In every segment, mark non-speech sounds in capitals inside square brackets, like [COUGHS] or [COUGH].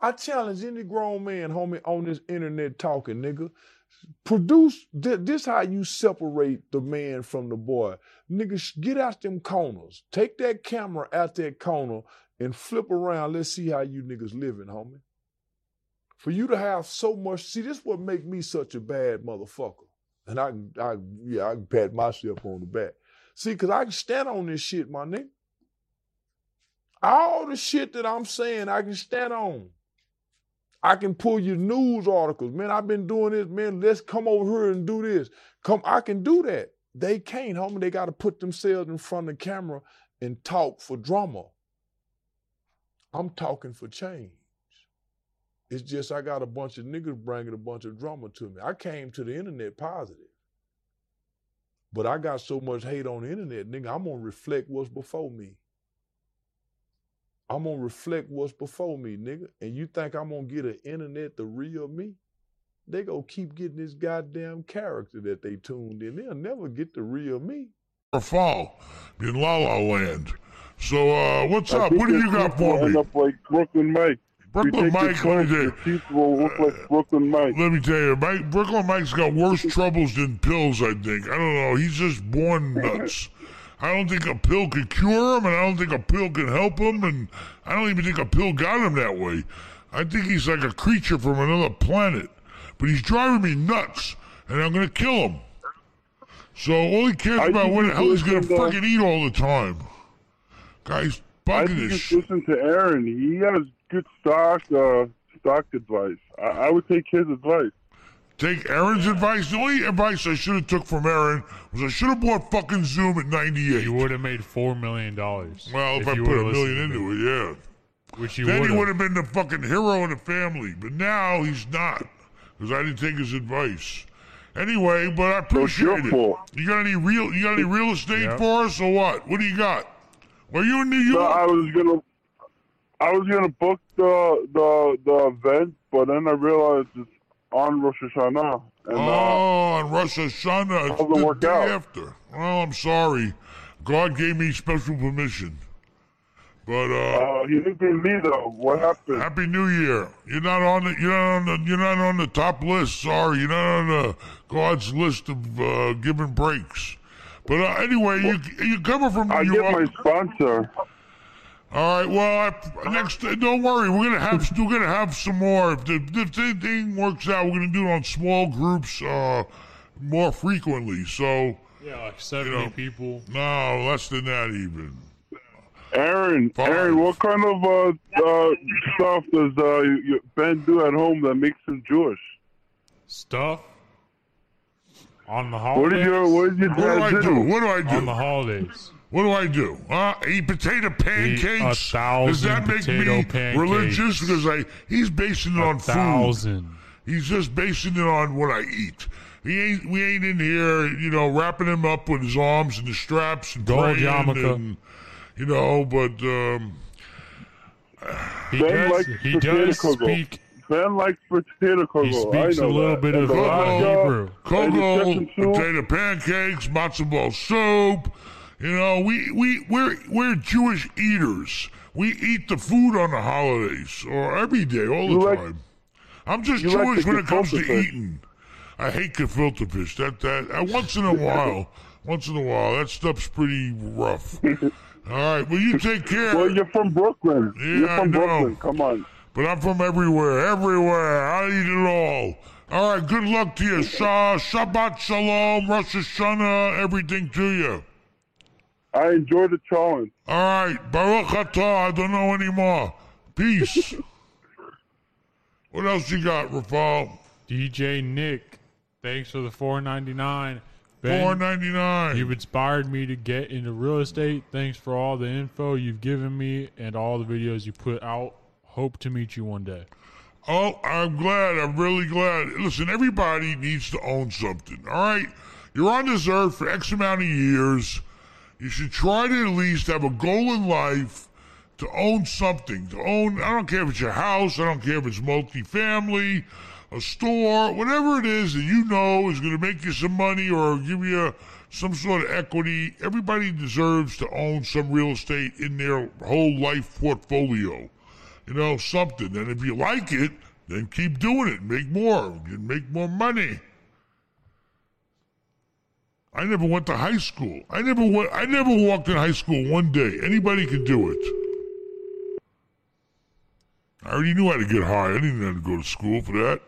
I challenge any grown man, homie, on this internet talking, nigga. Produce th- this how you separate the man from the boy. Nigga, get out them corners. Take that camera out that corner and flip around. Let's see how you niggas living, homie. For you to have so much, see, this what make me such a bad motherfucker. And I I, yeah, I can pat myself on the back. See, cause I can stand on this shit, my nigga. All the shit that I'm saying, I can stand on. I can pull you news articles. Man, I've been doing this. Man, let's come over here and do this. Come, I can do that. They can't, homie. They got to put themselves in front of the camera and talk for drama. I'm talking for change. It's just I got a bunch of niggas bringing a bunch of drama to me. I came to the internet positive. But I got so much hate on the internet, nigga, I'm gonna reflect what's before me. I'm gonna reflect what's before me, nigga. And you think I'm gonna get an internet the real me? They gonna keep getting this goddamn character that they tuned in. They'll never get the real me. Fall in La La Land. So uh, what's up? What do you got for End me? up like Brooklyn Mike. Brooklyn Mike, let me tell you. Your teeth will look like Brooklyn Mike. Let me tell you, Mike, Brooklyn Mike's got worse troubles than pills, I think. I don't know. He's just born nuts. I don't think a pill could cure him, and I don't think a pill can help him, and I don't even think a pill got him that way. I think he's like a creature from another planet. But he's driving me nuts, and I'm going to kill him. So all he cares I about what the hell he's going to listen to- freaking eat all the time. Guys, I bugging think this you listen to Aaron. He has good stock uh, stock advice. I, I would take his advice. Take Aaron's advice. The only advice I should have took from Aaron was I should have bought fucking Zoom at 98. You would have made four million dollars. Well, if, I put a million into it, yeah. which you then would he would have. have been the fucking hero of the family. But now he's not because I didn't take his advice. Anyway, but I So it's your appreciate it. fault. You got any real? You got any real estate Yep. for us or what? What do you got? Were you in New So York? I was gonna, I was gonna book the the the event, but then I realized it's on Rosh Hashanah, and oh, uh, on Rosh Hashanah, it's the work day out? after. Well, I'm sorry. God gave me special permission. But uh, uh, he didn't give me though. What happened? Happy New Year. You're not on the you're not on the you're not on the top list. Sorry, you're not on the God's list of uh, giving breaks. But uh, anyway, you you coming from I New get my sponsor. All right. Well, I, next don't worry. We're gonna have [LAUGHS] we're gonna have some more. If the if the thing works out, we're gonna do it on small groups uh, more frequently. So Yeah, like seventy know. people. no, less than that even. Aaron, Five. Aaron, what kind of uh, uh, stuff does uh, you- Ben do at home that makes him Jewish? Stuff on the What holidays. did your What did your What do I dad do? What do I do on the holidays. What do I do? Uh, eat potato pancakes. thousand Does that make potato me pancakes. religious? Because I he's basing it on food. Thousand. He's just basing it on what I eat. He ain't. We ain't in here, you know, wrapping him up with his arms and the straps and Gold praying yarmulke. and, you know. But um, He Ben does. likes He potato does kugel. speak. Ben likes potato kugel. He I speaks a little that. bit And of the uh, Hebrew. and Cocoa, potato pancakes, matzo ball soup. You know, we we we're we're Jewish eaters. We eat the food on the holidays or every day, all You the like- time. I'm just you like Jewish when it comes to fish. eating. I hate gefilte fish. That that uh, once in a [LAUGHS] while, once in a while, that stuff's pretty rough. [LAUGHS] All right, well you take care. Well, you're from Brooklyn. Yeah, you're I from know. Brooklyn. Come on. But I'm from everywhere, everywhere. I eat it all. All right, good luck to you. [LAUGHS] Shabbat Shalom, Rosh Hashanah, everything to you. I enjoy the challenge. All right, Baruch Atah, I don't know anymore. Peace. [LAUGHS] what else you got, Rafal? DJ Nick, thanks for the four ninety nine. Ben, Four ninety nine. You've inspired me to get into real estate. Thanks for all the info you've given me and all the videos you put out. Hope to meet you one day. Oh, I'm glad. I'm really glad. Listen, everybody needs to own something. All right, you're on this earth for X amount of years. You should try to at least have a goal in life to own something. To own, I don't care if it's your house, I don't care if it's multifamily, a store, whatever it is that you know is going to make you some money or give you some sort of equity. Everybody deserves to own some real estate in their whole life portfolio. you know, something. And if you like it, then keep doing it. Make more. You make more money. I never went to high school. I never went. I never walked in high school one day. Anybody can do it. I already knew how to get high. I didn't have to go to school for that.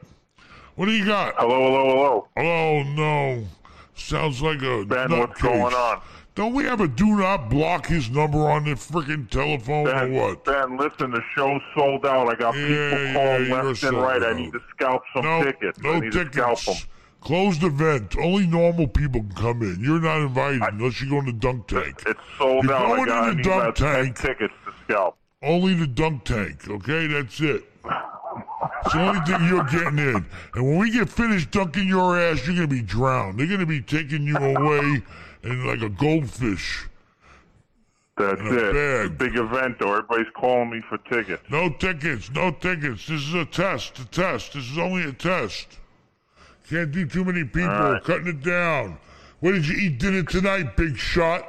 What do you got? Hello, hello, hello. Oh no! Sounds like a Ben, what's nutcase. going on? Don't we have a do not block his number on the freaking telephone Ben, or what? Ben, listen, the show's sold out. I got Yeah, people calling you're left and right. I need to scalp some no, tickets. no I need to scalp tickets. them. Closed event. Only normal people can come in. You're not invited unless you go in the dunk tank. It's sold You're out. I going in the dunk tank. tickets to scalp. Only the dunk tank. Okay, that's it. It's the only thing you're getting in. And when we get finished dunking your ass, you're gonna be drowned. They're gonna be taking you away in like a goldfish. That's it. a big event, though. Everybody's calling me for tickets. No tickets, no tickets. This is a test, a test. This is only a test. Can't do too many people. right. Cutting it down. What did you eat dinner tonight, big shot?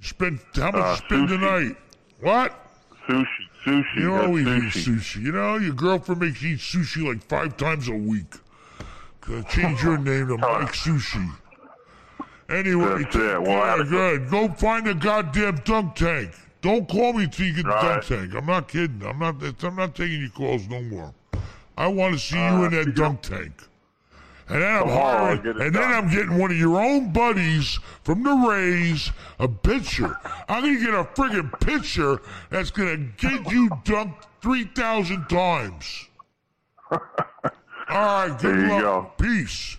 You spent how much Uh, you spend tonight? What? Sushi, sushi, You always sushi. eat sushi. You know, your girlfriend makes you eat sushi like five times a week. Change your [LAUGHS] name to Mike Sushi. Anyway, That's it. Well, yeah, good. Go find a goddamn dunk tank. Don't call me till you get the dunk tank. I'm not kidding. I'm not. I'm not taking your calls no more. I want to see you Uh, in that dunk tank. And then I'm Tomorrow I'll hiring, get it and then. I'm getting one of your own buddies from the Rays a pitcher. I'm gonna get a friggin' pitcher that's gonna get you dunked three thousand times. [LAUGHS] All right, good There you luck. go. Peace.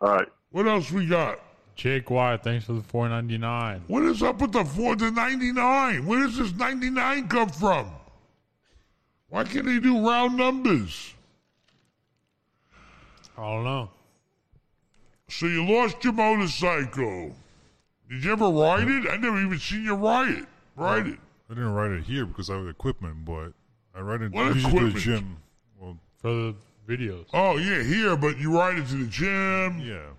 All right. What else we got? Jake Wyatt, thanks for the four ninety nine. What is up with the four to ninety nine? Where does this ninety nine come from? Why can't they do round numbers? I don't know. So you lost your motorcycle. Did you ever ride it? I never even seen you ride it. Ride it. I didn't ride it here because I have equipment, but I ride it What usually to the equipment? gym. Well, For the videos. Oh yeah, here, but you ride it to the gym. yeah,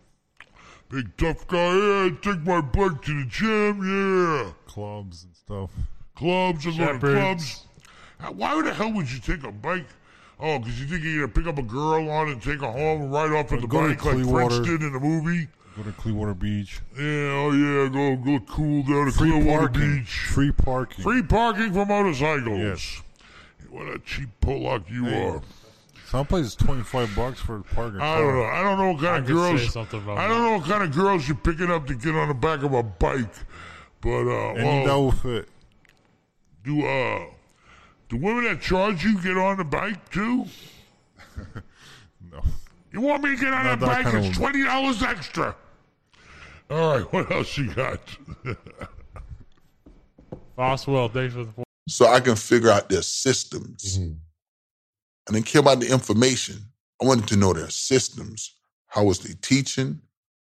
Big tough guy. Yeah, take my bike to the gym. Yeah, clubs and stuff. clubs. I go to Shephard's. clubs. Why the hell would you take a bike? Oh, because you think you're gonna pick up a girl on it and take her home and ride off with the Go to bike like Clearwater. Prince did in the movie? Go to Clearwater Beach. Yeah, oh yeah, go go cool down to Free Clearwater parking. Beach. Free parking. Free parking for motorcycles. Yes. What a cheap Pollock you Hey, are. Some places twenty five bucks for a parking. I don't know. I don't know what kind I of could girls. I don't that. know what kind of girls you're picking up to get on the back of a bike. But uh, Any that well, will fit. do uh, do women that charge you get on the bike too? [LAUGHS] No. You want me to get on Not that that bike? kind of It's twenty dollars extra. All right, what else you got? [LAUGHS] Boswell, thanks for the four. so I can figure out their systems. Mm-hmm. I didn't care about the information. I wanted to know their systems. How was they teaching?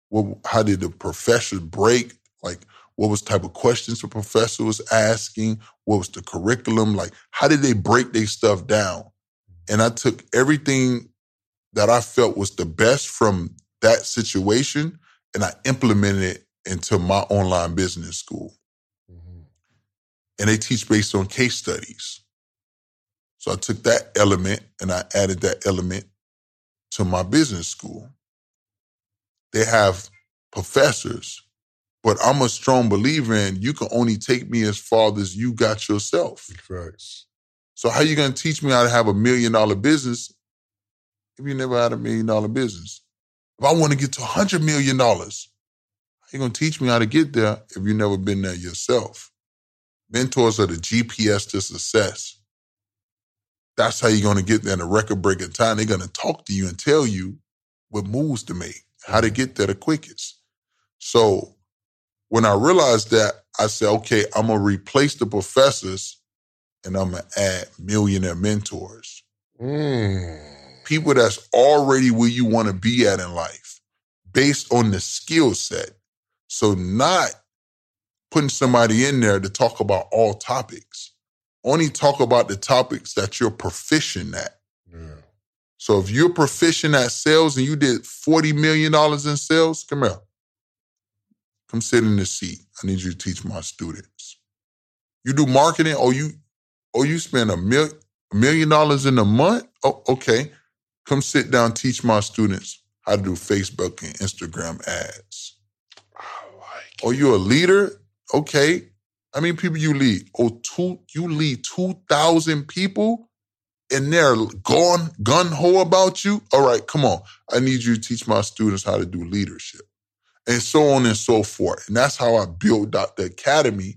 What, how did the professor break? Like, what was type of questions the professor was asking? What was the curriculum? Like, how did they break their stuff down? And I took everything that I felt was the best from that situation and I implemented it into my online business school mm-hmm. and they teach based on case studies. So I took that element and I added that element to my business school. They have professors, but I'm a strong believer in you can only take me as far as you got yourself. So how you gonna teach me how to have a million dollar business if you never had a million dollar business? If I want to get to a hundred million dollars, how you gonna teach me how to get there if you never been there yourself? Mentors are the GPS to success. That's how you're gonna get there in a record breaking time. They're gonna talk to you and tell you what moves to make, how to mm-hmm. get there the quickest. So when I realized that, I said, okay, I'm gonna replace the professors and I'm gonna add millionaire mentors. Mm. People that's already where you want to be at in life, based on the skill set. So not putting somebody in there to talk about all topics. Only talk about the topics that you're proficient at. Yeah. So if you're proficient at sales and you did $40 million in sales, come here. Come sit in the seat. I need you to teach my students. You do marketing or you or you spend a mil million dollars in a month? Oh, okay. Come sit down, teach my students how to do Facebook and Instagram ads. Like Oh, you're a leader? Okay. How many people you lead? Oh, two, you lead 2,000 people and they're gone gun ho about you? All right, come on. I need you to teach my students how to do leadership. And so on and so forth. And that's how I built out the academy.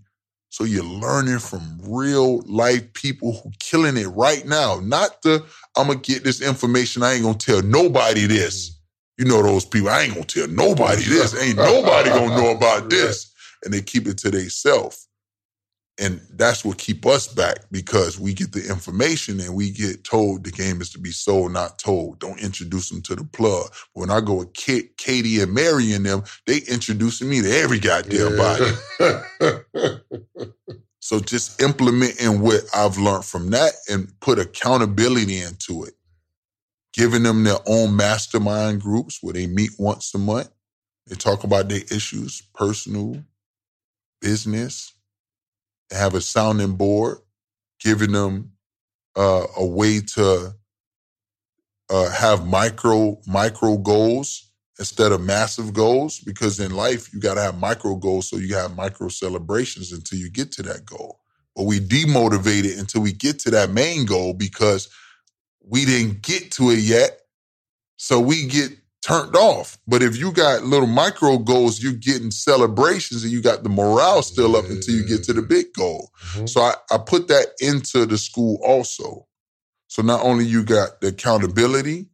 So you're learning from real life people who killing it right now. Not the I'm gonna get this information. I ain't gonna tell nobody this. Mm. You know those people. I ain't gonna tell nobody [LAUGHS] this. Ain't nobody gonna know [LAUGHS] about this. And they keep it to themselves. And that's what keep us back because we get the information and we get told the game is to be sold, not told. Don't introduce them to the plug. When I go with Kit, Katie and Mary and them, they introducing me to every goddamn body. [LAUGHS] so just implementing what I've learned from that and put accountability into it. Giving them their own mastermind groups where they meet once a month. They talk about their issues, personal, business, have a sounding board, giving them uh, a way to uh, have micro micro goals instead of massive goals. Because in life, you got to have micro goals so you have micro celebrations until you get to that goal. But we demotivated until we get to that main goal because we didn't get to it yet. So we get turned off. But if you got little micro goals, you're getting celebrations and you got the morale still up until you get to the big goal. Mhm. So I, I put that into the school also. So not only you got the accountability,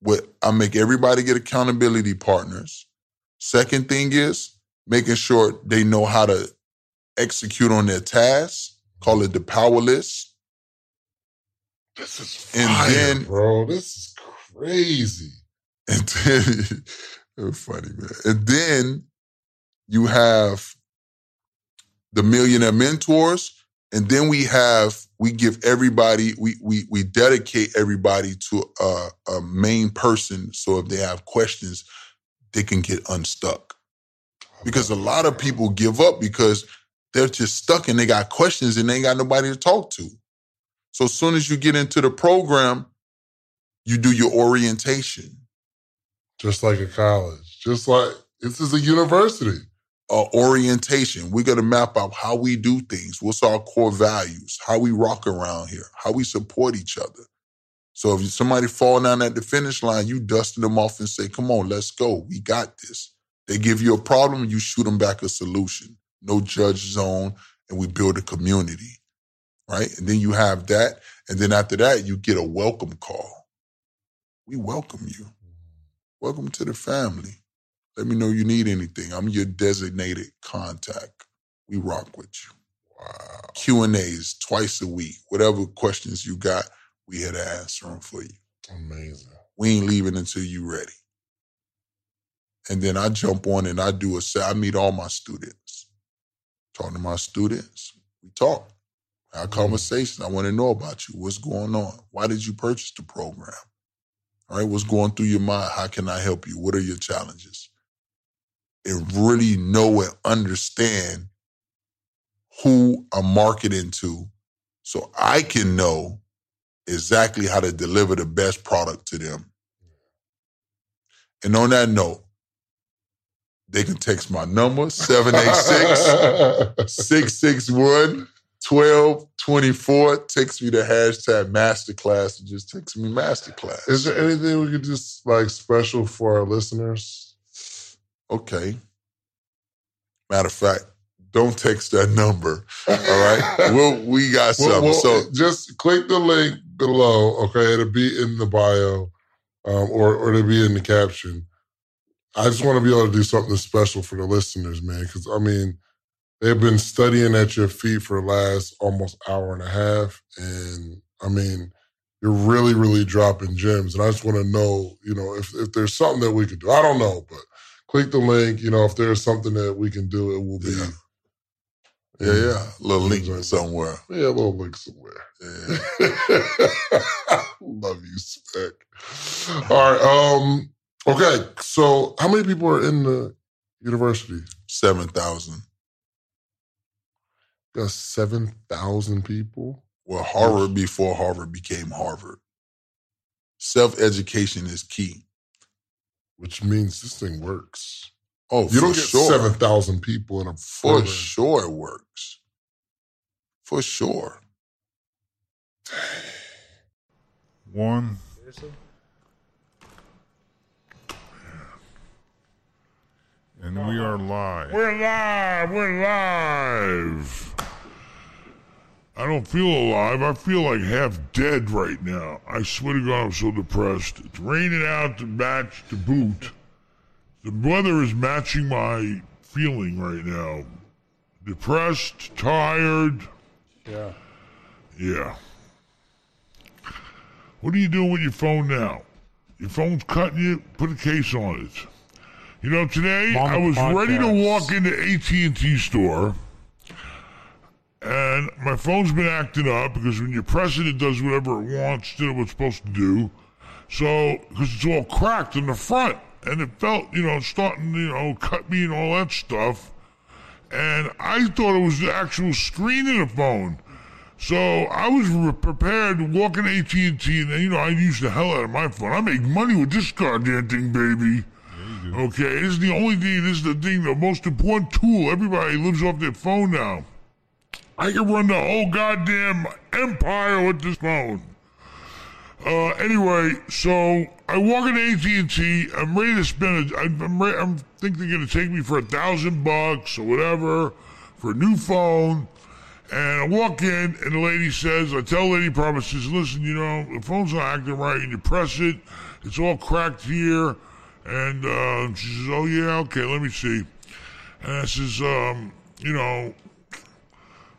what I make everybody get accountability partners. Second thing is making sure they know how to execute on their tasks. Call it the power list. This is And fire, then- bro. This is crazy. And then [LAUGHS] funny, man. And then you have the millionaire mentors. And then we have, we give everybody, we we we dedicate everybody to a, a main person. So if they have questions, they can get unstuck. Oh, because a lot of people give up because they're just stuck and they got questions and they ain't got nobody to talk to. So as soon as you get into the program, you do your orientation. Just like a college. Just like this is a university. uh, orientation. We got to map out how we do things. What's our core values? How we rock around here? How we support each other? So if somebody fall down at the finish line, you dusting them off and say, "Come on, let's go. We got this." They give you a problem, you shoot them back a solution. No judge zone, and we build a community, right? And then you have that, and then after that, you get a welcome call. We welcome you. Welcome to the family. Let me know you need anything. I'm your designated contact. We rock with you. Wow. Q and A's twice a week. Whatever questions you got, we here to answer them for you. Amazing. We ain't leaving until you ready. And then I jump on and I do a set. I meet all my students. Talk to my students. We talk. Have mm. conversation. I want to know about you. What's going on? Why did you purchase the program? All right, what's going through your mind? How can I help you? What are your challenges? And really know and understand who I'm marketing to so I can know exactly how to deliver the best product to them. And on that note, they can text my number 786 [LAUGHS] 661 1224. takes me to hashtag masterclass and just takes me masterclass. Is there anything we could just like special for our listeners? Okay. Matter of fact, don't text that number. All right. [LAUGHS] We'll, we got something. Well, well, so just click the link below. Okay, it'll be in the bio, um, or or it'll be in the caption. I just want to be able to do something special for the listeners, man. Because I mean, they've been studying at your feet for the last almost hour and a half, and I mean, you're really, really dropping gems. And I just want to know, you know, if if there's something that we could do. I don't know, but click the link. You know, if there's something that we can do, it will be. Yeah. yeah, yeah. A little link somewhere. Yeah, a little link somewhere. Yeah. [LAUGHS] Love you, Spec. All right. Um. Okay. So, how many people are in the university? 7,000. Got seven thousand people. Well, Harvard before Harvard became Harvard. Self education is key. Which means this thing works. Oh, You for don't get sure. 7,000 people in a For program. sure it works. For sure. One. And we are live. We're live. We're live. I don't feel alive. I feel like half dead right now. I swear to God, I'm so depressed. It's raining out to match to boot. The weather is matching my feeling right now. Depressed, tired. Yeah. Yeah. What are you doing with your phone now? Your phone's cutting you. Put a case on it. You know, today I was ready to walk into AT and T store, and my phone's been acting up because when you press it, it does whatever it wants instead of what's supposed to do. So, because it's all cracked in the front, and it felt, you know, starting, you know, cut me and all that stuff. And I thought it was the actual screen in the phone. So I was re- prepared to walk in AT and T, and you know I use the hell out of my phone. I make money with this goddamn thing, baby. Okay, this is the only thing. This is the thing, the most important tool. Everybody lives off their phone now. I can run the whole goddamn empire with this phone. Uh, anyway, so I walk into AT and T. I'm ready to spend. A, I'm, I'm, re- I'm think they're gonna take me for a thousand bucks or whatever for a new phone. And I walk in, and the lady says, I tell Lady Promises, listen, you know, the phone's not acting right, and you press it, it's all cracked here. And uh, she says, oh, yeah, okay, let me see. And I says, um, you know,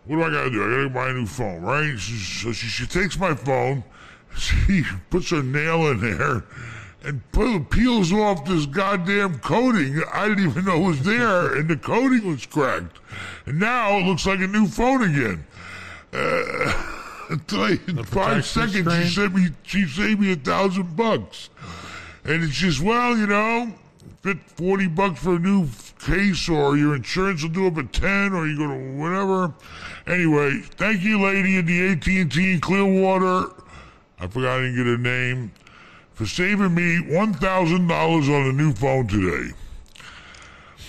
what do I gotta do? I gotta buy a new phone, right? She, so she, she takes my phone, [LAUGHS] she puts her nail in there, and peels off this goddamn coating I didn't even know was there, and the coating was cracked. And now it looks like a new phone again. Uh, [LAUGHS] in five seconds, screen? she sent me, she saved me a thousand bucks. And it's just, well, you know, 40 bucks for a new case, or your insurance will do up at 10, or you go to whatever. Anyway, thank you, lady at the AT&T in Clearwater. I forgot I didn't get her name. For saving me $1,000 on a new phone today.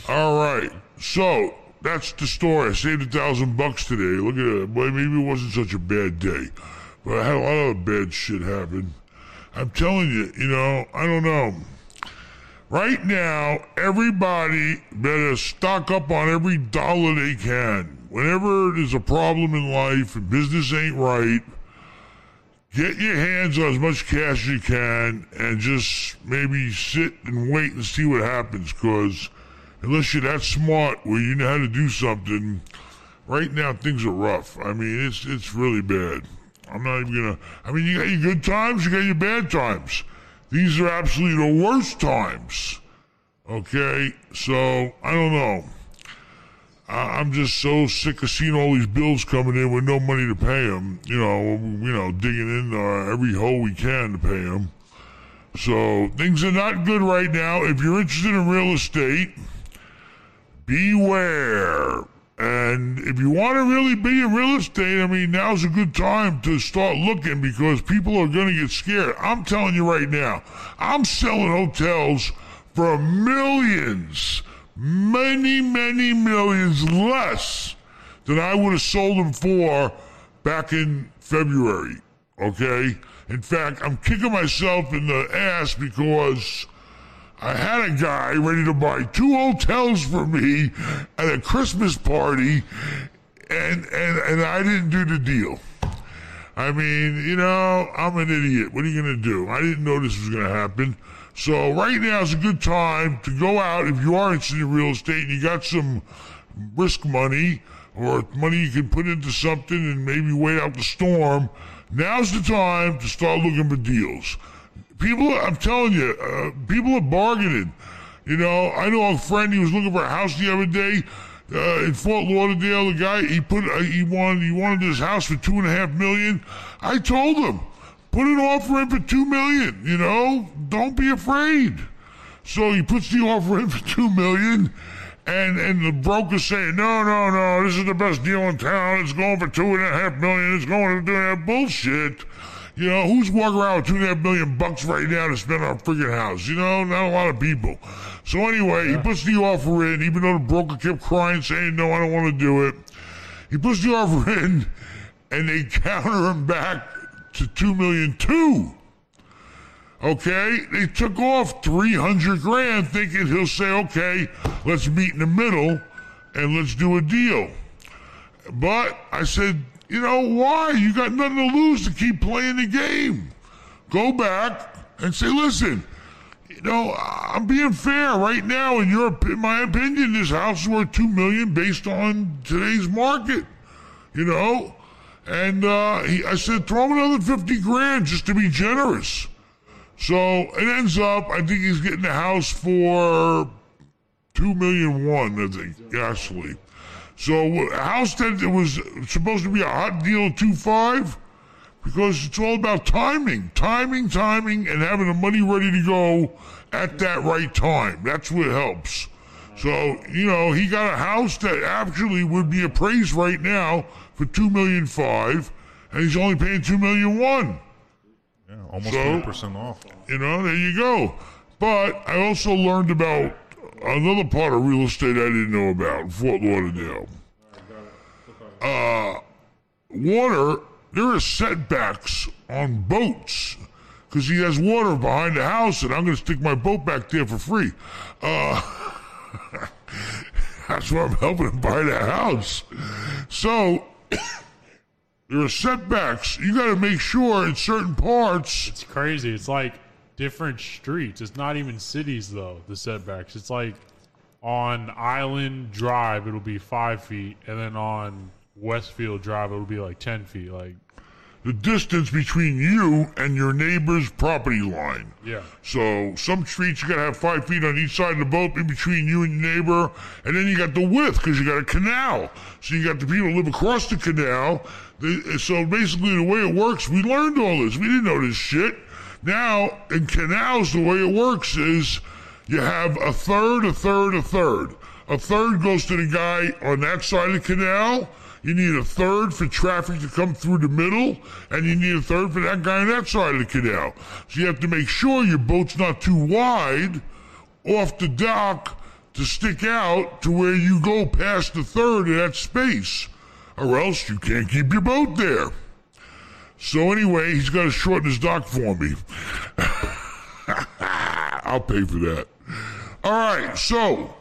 All right. So, that's the story. I saved a thousand bucks today. Look at it. Boy, maybe it wasn't such a bad day. But I had a lot of bad shit happen. I'm telling you, you know, I don't know. Right now, everybody better stock up on every dollar they can. Whenever there's a problem in life and business ain't right, get your hands on as much cash as you can and just maybe sit and wait and see what happens. Because unless you're that smart where you know how to do something, right now things are rough. I mean, it's it's really bad. I'm not even gonna. I mean, you got your good times, you got your bad times. These are absolutely the worst times. Okay, so I don't know. I'm just so sick of seeing all these bills coming in with no money to pay them. You know, you know, digging in uh, every hole we can to pay them. So things are not good right now. If you're interested in real estate, beware. And if you want to really be in real estate, I mean, now's a good time to start looking because people are going to get scared. I'm telling you right now, I'm selling hotels for millions, many, many millions less than I would have sold them for back in February. Okay? In fact, I'm kicking myself in the ass because I had a guy ready to buy two hotels for me at a Christmas party, and and and I didn't do the deal. I mean, you know, I'm an idiot. What are you gonna do? I didn't know this was gonna happen. So right now is a good time to go out if you are interested in real estate and you got some risk money or money you can put into something and maybe wait out the storm. Now's the time to start looking for deals people i'm telling you uh, people are bargaining you know i know a friend he was looking for a house the other day uh, in fort lauderdale the guy he put uh, he wanted he wanted his house for two and a half million i told him put an offer in for two million you know don't be afraid so he puts the [LAUGHS] offer in for two million and and the broker's saying, no, no, no, this is the best deal in town. It's going for two and a half million. It's going and a half bullshit. You know, who's walking around with two and a half million bucks right now to spend on a freaking house? You know, not a lot of people. So anyway, he puts the offer in, even though the broker kept crying, saying, no, I don't want to do it. He puts the offer [LAUGHS] in, and they counter him back to two million two. Okay, they took off 300 grand thinking he'll say, okay, let's meet in the middle and let's do a deal. But I said, you know, why? You got nothing to lose to keep playing the game. Go back and say, listen, you know, I'm being fair right now. In your, in my opinion, this house is worth two million based on today's market. You know, and uh, he, I said, throw him another fifty grand just to be generous. So it ends up, I think he's getting the house for two million one. I think actually. So a house that was supposed to be a hot deal at two five, because it's all about timing, timing, timing, and having the money ready to go at that right time. That's what helps. So you know he got a house that actually would be appraised right now for two million five, and he's only paying two million one. Yeah, almost So- percent off. You know, there you go. But I also learned about another part of real estate I didn't know about Fort Lauderdale. Uh, water, there are setbacks on boats because he has water behind the house, and I'm going to stick my boat back there for free. Uh, [LAUGHS] that's why I'm helping him buy the house. So, [COUGHS] there are setbacks. You got to make sure in certain parts. It's crazy. It's like different streets. It's not even cities though. The setbacks. It's like on Island Drive, it'll be five feet, and then on Westfield Drive, it'll be like ten feet. Like the distance between you and your neighbor's property line. yeah, So some streets you gotta have five feet on each side of the boat in between you and your neighbor, and then you got the width because you got a canal. So you got the people who live across the canal. They, so basically, the way it works, we learned all this. We didn't know this shit. Now in canals, the way it works is you have a third, a third, a third. A third goes to the guy on that side of the canal. You need a third for traffic to come through the middle, and you need a third for that guy on that side of the canal. So you have to make sure your boat's not too wide off the dock to stick out to where you go past the third of that space, or else you can't keep your boat there. So anyway, he's got to shorten his dock for me. [LAUGHS] I'll pay for that. All right, so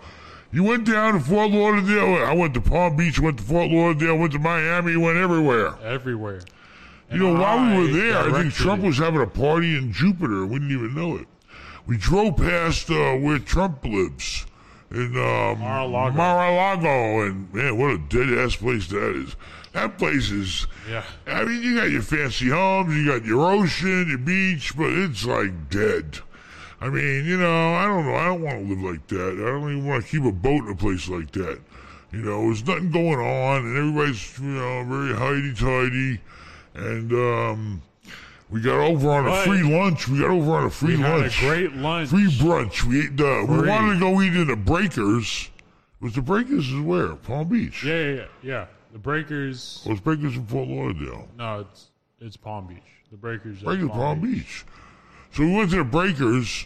you went down to Fort Lauderdale. I went to Palm Beach, went to Fort Lauderdale, went to Miami, went everywhere. everywhere. You know, while we were there, I think Trump it. was having a party in Jupiter. We didn't even know it. We drove past uh, where Trump lives in um, Mar-a-Lago. Mar-a-Lago, and man, what a dead ass place that is. That place is. Yeah. I mean, you got your fancy homes, you got your ocean, your beach, but it's like dead. I mean, you know, I don't know. I don't want to live like that. I don't even want to keep a boat in a place like that. You know, there's nothing going on, and everybody's, you know, very hidey tidy. And um, we got over on a free lunch. We got over on a free We had a lunch. great lunch. Free brunch. We ate the, we wanted to go eat in the Breakers. Was the Breakers is where? Palm Beach. Yeah, yeah, yeah, yeah. The Breakers. Was Breakers in Fort Lauderdale? No, it's it's Palm Beach. The Breakers. Breakers, Palm Beach. So we went to the Breakers.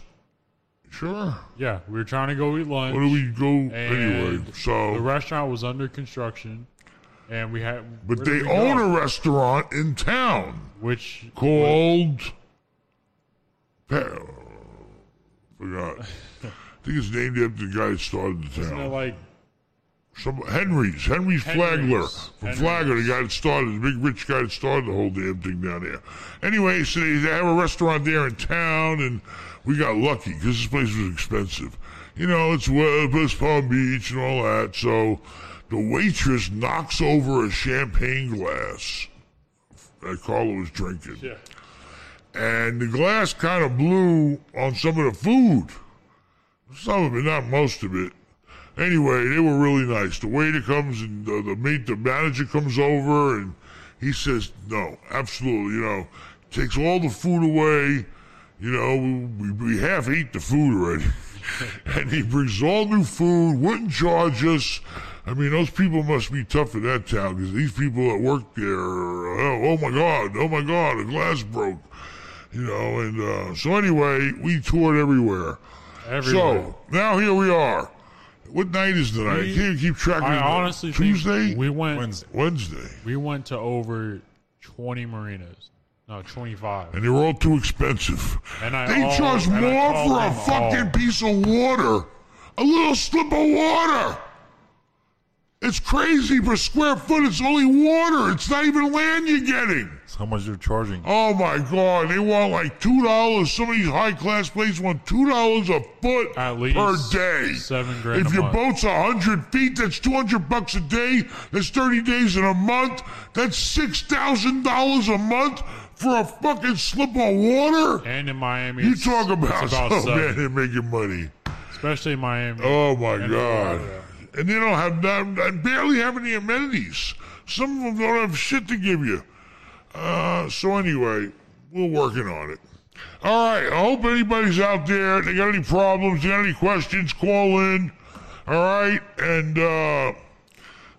Sure. Yeah, we were trying to go eat lunch. Where do we go anyway? So the restaurant was under construction, and we had. But they own go? a restaurant in town which called. Forgot. I think it's named after the guy that started the isn't it town. like Some Henry's, Henry's Flagler from Henry's. Flagler, the guy that started, the big rich guy that started the whole damn thing down there. Anyway, so they, they have a restaurant there in town, and we got lucky because this place was expensive. You know, it's West West Palm Beach and all that. So the waitress knocks over a champagne glass that Carla was drinking yeah. and the glass kind of blew on some of the food. Some of it, not most of it. Anyway, they were really nice. The waiter comes and the, the mate, the manager comes over and he says, "No, absolutely, you know, takes all the food away. You know, we, we half ate the food already." [LAUGHS] and he brings all new food, wouldn't charge us. I mean, those people must be tough in that town because these people that work there, oh, oh my God, oh my God, a glass broke. You know, and uh, so anyway, we toured everywhere. Everywhere. So now here we are. What night is tonight? I can't keep track of I honestly Tuesday, think we went Wednesday. Wednesday, we went to over twenty marinas. No, twenty five. and they were all too expensive. And I They all- charge more for a fucking all. piece of water, a little slip of water. It's crazy per square foot. It's only water. It's not even land you're getting. That's how much they're charging. Oh my God! They want like two dollars. Some of these high class places want two dollars a foot At least per day. seven grand If your month. boat's a hundred feet, that's two hundred bucks a day. That's thirty days in a month. That's six thousand dollars a month for a fucking slip of water. And in Miami, You talk about, about oh man, they're making money. especially in Miami. Oh my God! And they don't have not, barely have any amenities. Some of them don't have shit to give you. Uh, so anyway, we're working on it. All right. I hope anybody's out there. They got any problems? They got any questions? Call in. All right, and uh,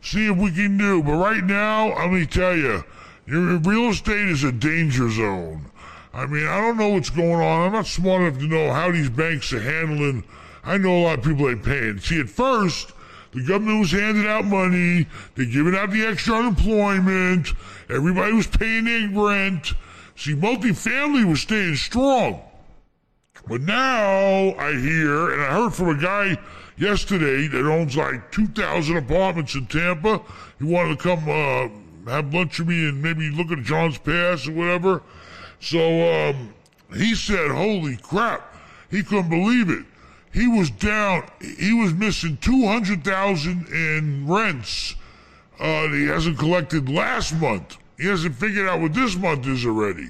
see if we can do. But right now, let me tell you, your real estate is a danger zone. I mean, I don't know what's going on. I'm not smart enough to know how these banks are handling. I know a lot of people ain't paying. See, at first, the government was handing out money. They're giving out the extra unemployment. Everybody was paying their rent. See, multifamily was staying strong. But now I hear, and I heard from a guy yesterday that owns like 2,000 apartments in Tampa. He wanted to come uh, have lunch with me and maybe look at John's Pass or whatever. So um, he said, Holy crap, he couldn't believe it. He was down, he was missing 200,000 in rents uh, he hasn't collected last month. He hasn't figured out what this month is already.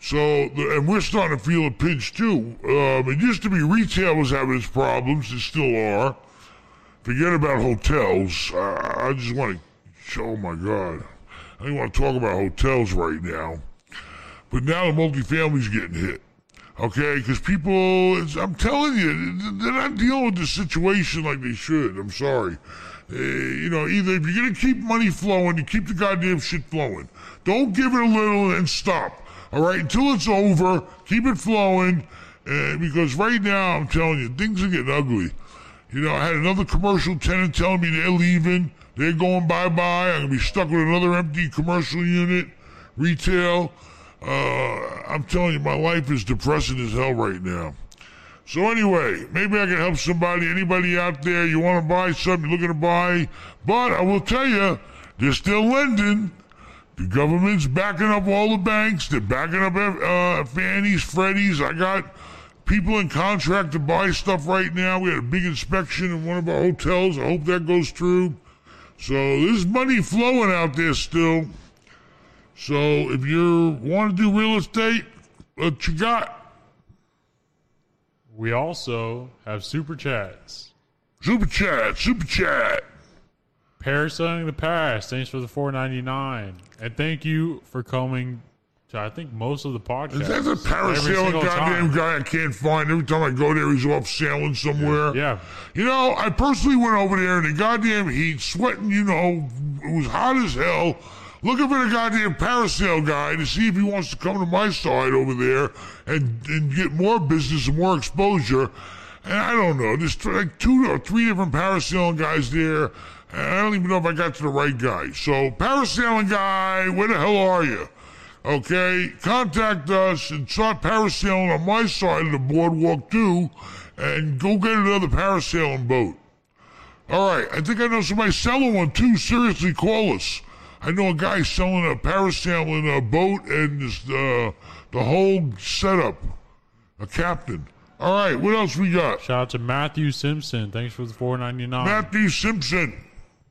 So, and we're starting to feel a pinch too. Um, it used to be retail was having its problems, it still are. Forget about hotels. I, I just want to, oh my God. I don't want to talk about hotels right now. But now the multifamily's getting hit. Okay, because people, I'm telling you, they're not dealing with the situation like they should. I'm sorry. Uh, you know, either if you're going to keep money flowing, you keep the goddamn shit flowing. Don't give it a little and stop. All right, until it's over, keep it flowing. Uh, because right now, I'm telling you, things are getting ugly. You know, I had another commercial tenant telling me they're leaving. They're going bye bye. I'm going to be stuck with another empty commercial unit, retail. Uh, I'm telling you, my life is depressing as hell right now. So anyway, maybe I can help somebody. Anybody out there, you want to buy something, you're looking to buy. But I will tell you, they're still lending. The government's backing up all the banks. They're backing up uh, Fannie's, Freddie's. I got people in contract to buy stuff right now. We had a big inspection in one of our hotels. I hope that goes through. So there's money flowing out there still. So if you want to do real estate, what you got? We also have super chats. Super chat, super chat. Parasailing the past. Thanks for the four ninety nine, and thank you for coming to I think most of the podcasts. Is that the parasailing goddamn time. guy I can't find? Every time I go there, he's off sailing somewhere. Yeah, You know, I personally went over there in the goddamn heat, sweating, you know, it was hot as hell, looking for the goddamn parasail guy to see if he wants to come to my side over there and, and get more business and more exposure. And I don't know, there's like two or three different parasailing guys there. And I don't even know if I got to the right guy. So, parasailing guy, where the hell are you? Okay, contact us and start parasailing on my side of the boardwalk too, and go get another parasailing boat. All right, I think I know somebody selling one too. Seriously, call us. I know a guy selling a parasail parasailing a boat and this, uh, the whole setup. A captain. All right, what else we got? shout out to Matthew Simpson. Thanks for the four ninety nine. Matthew Simpson.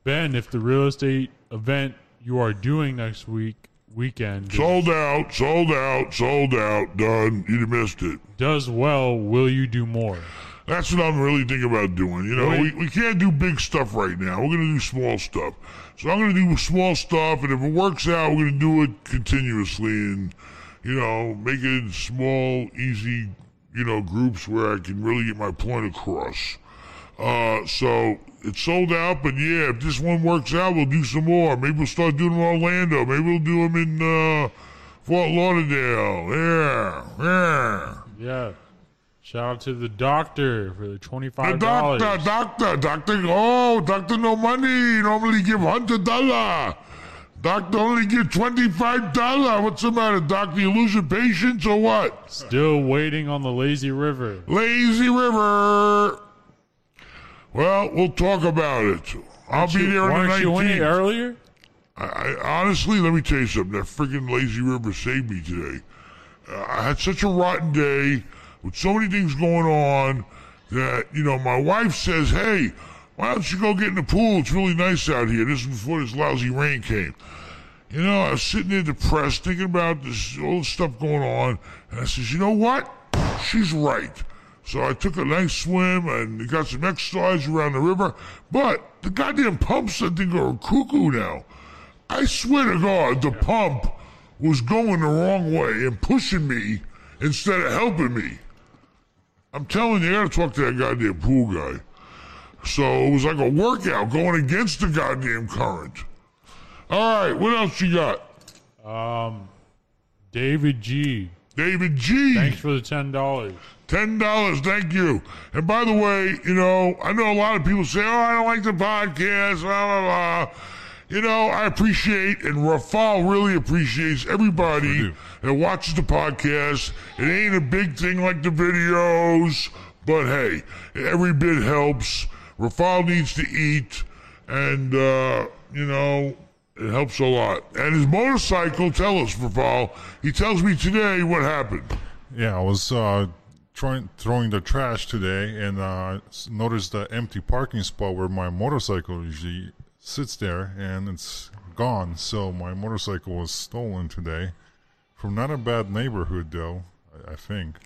Ben, if the real estate event you are doing next week weekend Sold out, sold out, sold out, done. You missed it. does well, will you do more? That's what I'm really thinking about doing. You know, we, we can't do big stuff right now. We're going to do small stuff. So I'm going to do small stuff, and if it works out, we're going to do it continuously and, you know, make it small, easy, you know, groups where I can really get my point across. Uh, so it's sold out, but yeah, if this one works out, we'll do some more. Maybe we'll start doing them in Orlando. Maybe we'll do them in uh, Fort Lauderdale. Yeah, yeah. Yeah. Shout out to the doctor for the twenty The five doctor, doctor, doctor. Oh, doctor, no money. Normally give hundred dollar. Doctor only give twenty five dollar. What's the matter, doctor? You lose your patience or what? Still waiting on the lazy river. Lazy River. Well, we'll talk about it. I'll be there on the Weren't you in earlier? I, I honestly, let me tell you something. That freaking lazy river saved me today. Uh, I had such a rotten day with so many things going on that you know my wife says, "Hey, why don't you go get in the pool? It's really nice out here." This is before this lousy rain came. You know, I was sitting there depressed, thinking about this all this stuff going on, and I says, "You know what? She's right." So I took a nice swim and got some exercise around the river. But the goddamn pumps, I think, are cuckoo now. I swear to God, the pump was going the wrong way and pushing me instead of helping me. I'm telling you, I gotta talk to that goddamn pool guy. So it was like a workout going against the goddamn current. All right, what else you got? Um, David G. David G. Thanks for the ten dollars. Ten dollars, thank you. And by the way, you know, I know a lot of people say, "Oh, I don't like the podcast," blah blah blah. You know, I appreciate, and Rafal really appreciates everybody that watches the podcast. It ain't a big thing like the videos, but hey, every bit helps. Rafal needs to eat, and uh, you know, it helps a lot. And his motorcycle, tell us, Rafal. He tells me today what happened. Yeah, I was uh, trying throwing the trash today, and uh, noticed the empty parking spot where my motorcycle usually sits there, and it's gone. So my motorcycle was stolen today from not a bad neighborhood, though. I, I think.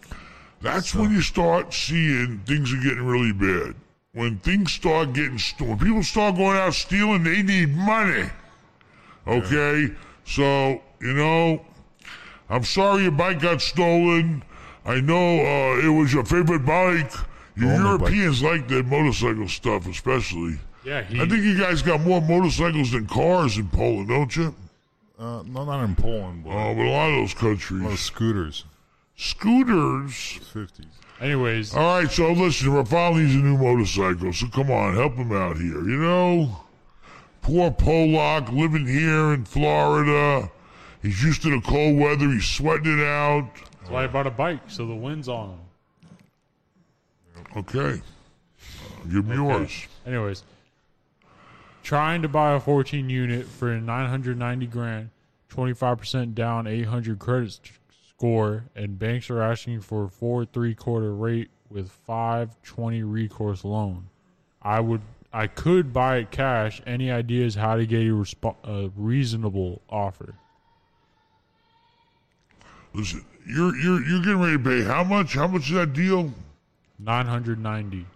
That's when you start seeing things are getting really bad. When things start getting stolen, people start going out stealing, they need money. Okay? So, you know, I'm sorry your bike got stolen. I know uh, it was your favorite bike. You only bike. Europeans like that motorcycle stuff, especially. Yeah, he. I think you guys got more motorcycles than cars in Poland, don't you? Uh, no, not in Poland, but Oh, but a lot of those a lot of countries. scooters, Scooters. fifties. Anyways, All right, so listen, Rafal needs a new motorcycle, so come on, help him out here. You know, poor Polak living here in Florida. He's used to the cold weather. He's sweating it out. that's why I bought a bike, so the wind's on him. Okay, Uh, give him yours. Anyways, trying to buy a 14 unit for 990 grand, 25% down, 800 credit score, and banks are asking for a four three quarter rate with 520 recourse loan. I would, I could buy it cash. Any ideas how to get a, resp- a reasonable offer? Listen, you're you're you're getting ready to pay how much? How much is that deal? 990. Nine hundred ninety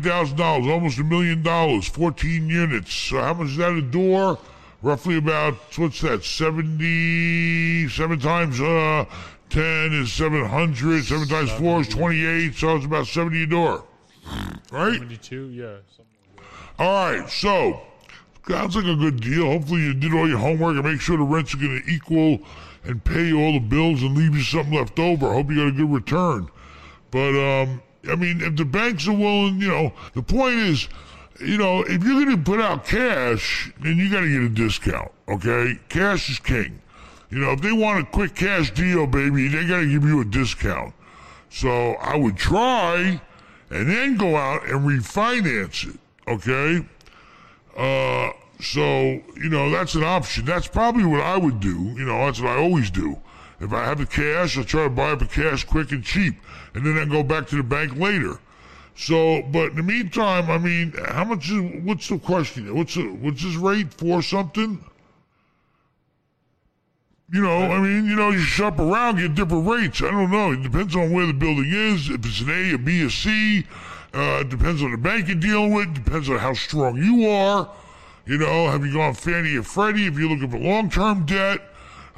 thousand dollars, almost a million dollars, fourteen units. So how much is that a door? Roughly about what's that? Seventy seven times uh ten is seven hundred. Seven times four is twenty eight. So it's about seventy a door, right? 72, yeah. Something like All right. So sounds like a good deal. Hopefully you did all your homework and make sure the rents are going to equal and pay all the bills and leave you something left over. I hope you got a good return. But um, I mean, if the banks are willing, you know, the point is, you know, if you're going to put out cash, then you got to get a discount. Okay, cash is king. You know, if they want a quick cash deal, baby, they got to give you a discount. So I would try, and then go out and refinance it. Okay. Uh, so you know that's an option. That's probably what I would do. You know, that's what I always do. If I have the cash, I try to buy the cash quick and cheap, and then I go back to the bank later. So, but in the meantime, I mean, how much is? What's the question? What's the, what's this rate for something? You know, I mean, you know, you shop around, get different rates. I don't know. It depends on where the building is. If it's an A, a B, a C. Uh, it depends on the bank you're dealing with. Depends on how strong you are. You know, have you gone Fannie or Freddie? If you're looking for long-term debt,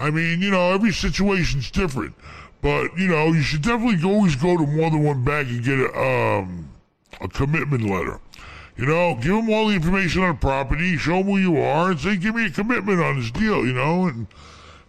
I mean, you know, every situation's different. But you know, you should definitely always go to more than one bank and get a um, a commitment letter. You know, give them all the information on the property, show them who you are, and say, "Give me a commitment on this deal." You know, and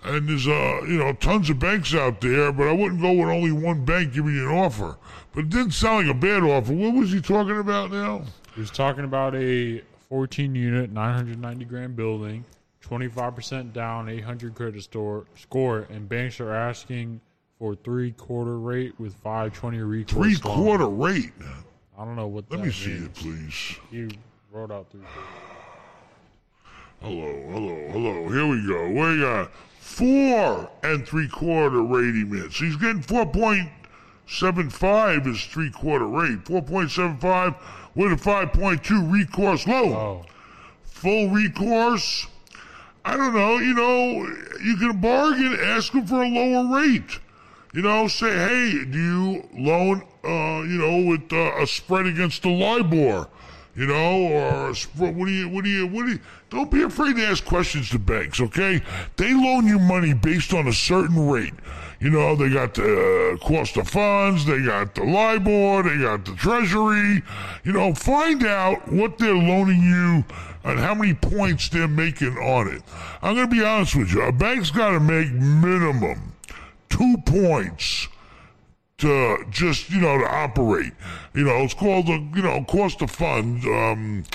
and there's uh you know tons of banks out there, but I wouldn't go with only one bank giving you an offer. But it didn't sound like a bad offer. What was he talking about now? He was talking about a 14 unit, 990 grand building, 25% down, 800 credit store, score, and banks are asking for three quarter rate with 520 recourse. Three loan. quarter rate. I don't know what Let me see it, please. You wrote out three. Hello, hello, hello. Here we go. We got four and three quarter rating minutes. He's getting four point seven five is three quarter rate. Four point seven five with a five point two recourse loan. Oh, Full recourse. I don't know. You know, you can bargain. Ask them for a lower rate. You know, say, hey, do you loan, uh, you know, with uh, a spread against the LIBOR? You know, or what do you, what do you, what do you, don't be afraid to ask questions to banks, okay? They loan you money based on a certain rate. You know, they got the uh, cost of funds, they got the LIBOR, they got the treasury. You know, find out what they're loaning you and how many points they're making on it. I'm going to be honest with you. A bank's got to make minimum two points to just you know to operate. You know, it's called the you know cost of funds. Um,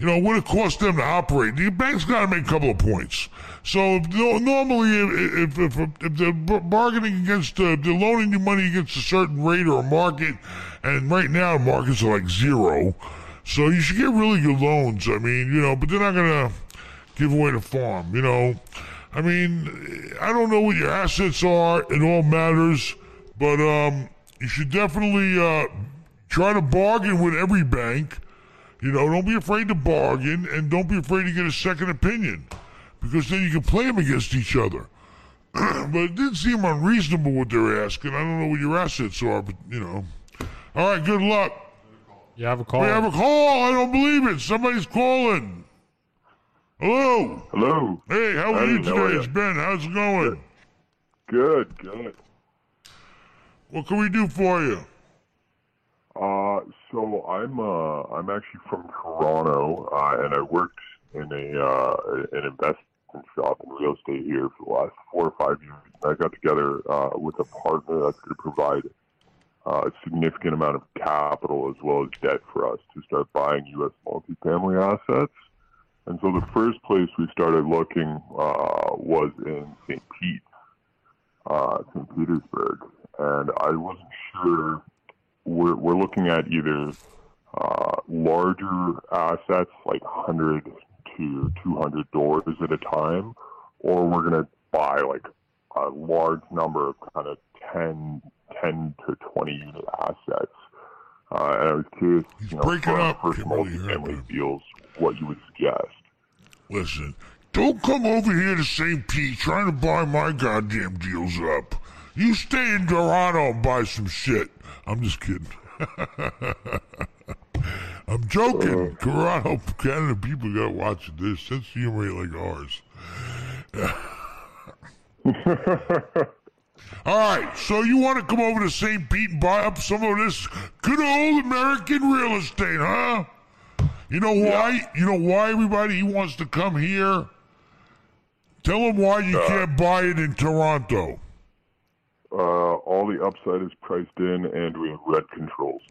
you know what it costs them to operate. The bank's got to make a couple of points. So if, no- normally, if if, if, they're bargaining against, uh, they're loaning you money against a certain rate or a market, and right now markets are like zero. So you should get really good loans. I mean, you know, but they're not gonna give away the farm. You know, I mean, I don't know what your assets are. It all matters, but um, you should definitely uh, try to bargain with every bank. You know, don't be afraid to bargain, and don't be afraid to get a second opinion, because then you can play them against each other. [CLEARS THROAT] but it didn't seem unreasonable what they were asking. I don't know what your assets are, but you know. All right, good luck. you have a call. We have a call. I don't believe it. Somebody's calling. Hello. Hello. Hey, how are Hey, you today? are ya? It's Ben. How's it going? Good, good. What can we do for you? Uh, so I'm uh I'm actually from Toronto, uh, and I worked in a uh an investment shop in real estate here for the last four or five years. I got together uh, with a partner that's going to provide uh, a significant amount of capital as well as debt for us to start buying U.S. multifamily assets. And so the first place we started looking uh, was in St. Pete, uh, St. Petersburg, and I wasn't sure we're, we're looking at either uh, larger assets like 100 to 200 doors at a time, or we're going to buy like a large number of kind of 10, 10 to 20 unit assets. Uh, and I was curious, He's you know, breaking for up. really hear multifamily deals, what you would suggest. Listen, don't come over here to St. Pete trying to buy my goddamn deals up. You stay in Toronto and buy some shit. I'm just kidding. [LAUGHS] I'm joking. Toronto, Canada people got watching this. Sense humor ain't like ours. [LAUGHS] All right, so you want to come over to St. Pete and buy up some of this good old American real estate, huh? You know why? You know why everybody wants to come here? Tell them why you can't buy it in Toronto. Uh, all the upside is priced in, and we have rent controls.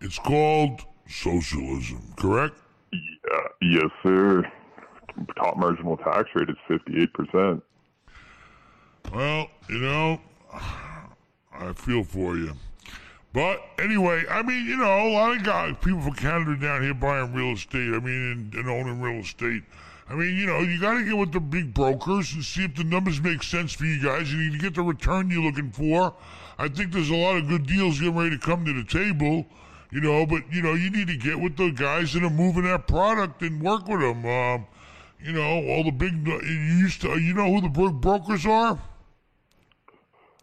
It's called socialism, correct? Yeah, yes, sir. Top marginal tax rate is 58%. Well, you know, I feel for you. But anyway, I mean, you know, a lot of guys, people from Canada down here buying real estate. I mean, and, and owning real estate. I mean, you know, you got to get with the big brokers and see if the numbers make sense for you guys. You need to get the return you're looking for. I think there's a lot of good deals getting ready to come to the table. You know, but you know, you need to get with the guys that are moving that product and work with them. Um, you know, all the big. You used to. You know who the bro- brokers are?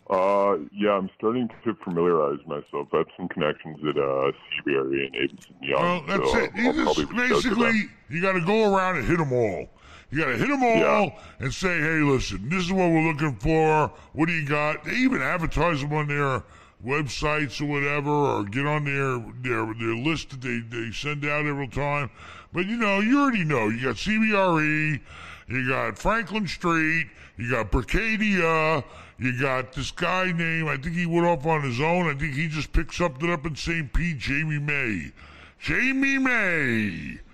Uh, yeah, I'm starting to familiarize myself. I have some connections at uh, CBRE and Ableton Young. Well, that's so it. I'll probably just reach out to them. basically you got to go around and hit them all. You got to hit them all Yeah. and say, "Hey, listen, this is what we're looking for. What do you got?" They even advertise them on their websites or whatever, or get on their their their list that they they send out every time. But you know, you already know. You got CBRE, you got Franklin Street, you got Berkadia. You got this guy named, I think he went off on his own. I think he just picked something up in St. Pete, Jamie May. Jamie May. [LAUGHS]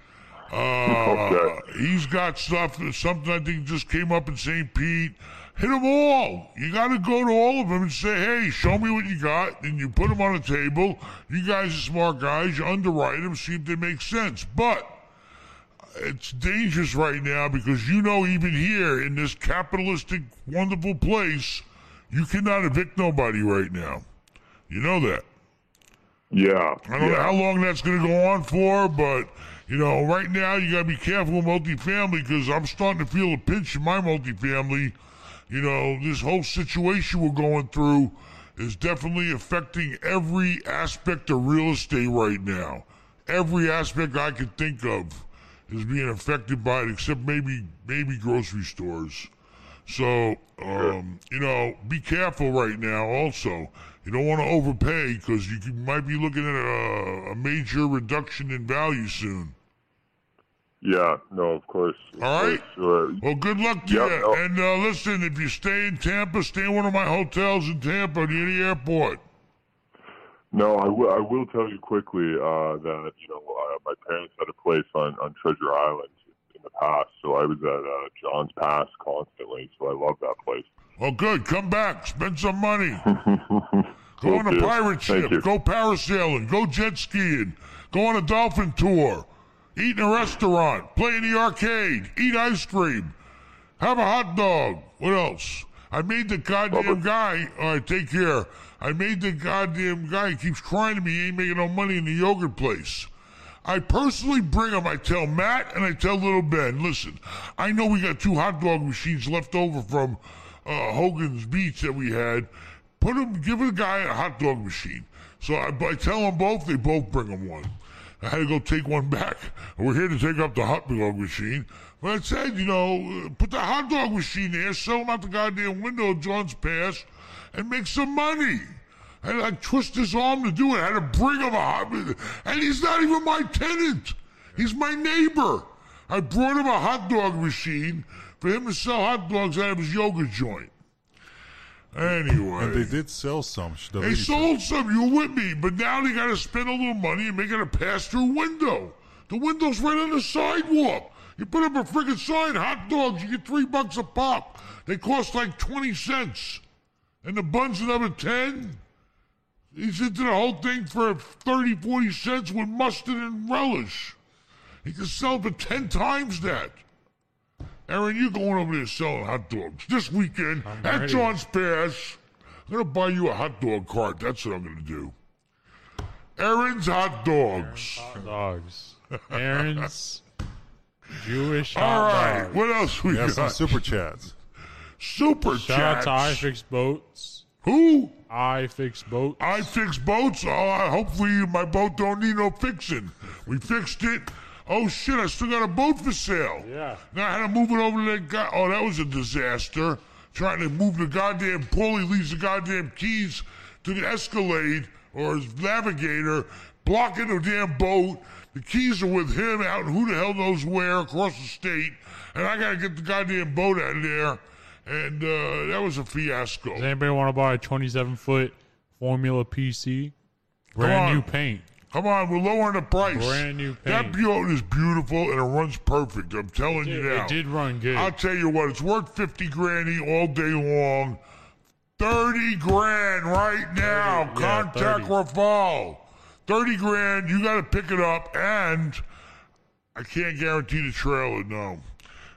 Uh, Okay. He's got stuff, something I think just came up in St. Pete. Hit them all. You got to go to all of them and say, hey, show me what you got. And you put them on a table. You guys are smart guys. You underwrite them, see if they make sense. But it's dangerous right now because you know, even here in this capitalistic, wonderful place, you cannot evict nobody right now. You know that. Yeah. I don't know how long that's going to go on for, but you know, right now you got to be careful with multifamily because I'm starting to feel a pinch in my multifamily. You know, this whole situation we're going through is definitely affecting every aspect of real estate right now. Every aspect I could think of is being affected by it, except maybe maybe grocery stores. So, um, you know, be careful right now. Also, you don't want to overpay because you might be looking at a, a major reduction in value soon. Yeah. No, of course. Of All right. course. Uh, Well, good luck to you. no. And uh, listen, if you stay in Tampa, stay in one of my hotels in Tampa near the airport. No, I will. I will tell you quickly uh, that you know uh, my parents had a place on on Treasure Island in the past, so I was at uh, John's Pass constantly. So I love that place. Well, good. Come back. Spend some money. [LAUGHS] Go on a pirate ship. Go parasailing. Go jet skiing. Go on a dolphin tour. Eat in a restaurant. Play in the arcade. Eat ice cream. Have a hot dog. What else? I made the goddamn guy. All right, take care. I made the goddamn guy. He keeps crying to me. He ain't making no money in the yogurt place. I personally bring him. I tell Matt and I tell little Ben, listen, I know we got two hot dog machines left over from uh, Hogan's Beach that we had. Put him, give a guy a hot dog machine. So I, I tell them both, they both bring him one. I had to go take one back. We're here to take up the hot dog machine. But I said, you know, put the hot dog machine there, sell out the goddamn window of John's Pass, and make some money. I like, twist his arm to do it. I had to bring him a hot And he's not even my tenant. He's my neighbor. I brought him a hot dog machine for him to sell hot dogs out of his yoga joint. Anyway. And they did sell some. The They sold some, you with me, but now they gotta spend a little money and make it a pass-through window. The window's right on the sidewalk. You put up a friggin' sign, hot dogs, you get three bucks a pop. They cost like 20 cents. And the bun's another 10. He's into the whole thing for 30, 40 cents with mustard and relish. He can sell for 10 times that. Aaron, you're going over there selling hot dogs this weekend I'm at ready. John's Pass. I'm gonna buy you a hot dog cart. That's what I'm gonna do. Aaron's hot dogs. Hot dogs. Aaron's [LAUGHS] Jewish All hot right. dogs. What else we We have some got? super chats. Super Shout out chats. to iFix Boats. Who? I fix boats. I fix boats. Oh, I- hopefully my boat don't need no fixing. We fixed it. Oh shit! I still got a boat for sale. Yeah. Now I had to move it over to that guy. Oh, that was a disaster. Trying to move the goddamn pulley leaves the goddamn keys to the Escalade or his navigator, blocking the damn boat. The keys are with him out who the hell knows where across the state, and I gotta get the goddamn boat out of there. And uh, that was a fiasco. Does anybody want to buy a 27 foot Formula PC? Brand new paint. Come on, we're lowering the price. Brand new paint. That boat is beautiful and it runs perfect. I'm telling you It, now. it did run good. I'll tell you what, it's worth 50 grand all day long. 30 grand right now. 30, yeah, Contact 30. Rafal. 30 grand, you got to pick it up. And I can't guarantee the trailer, no.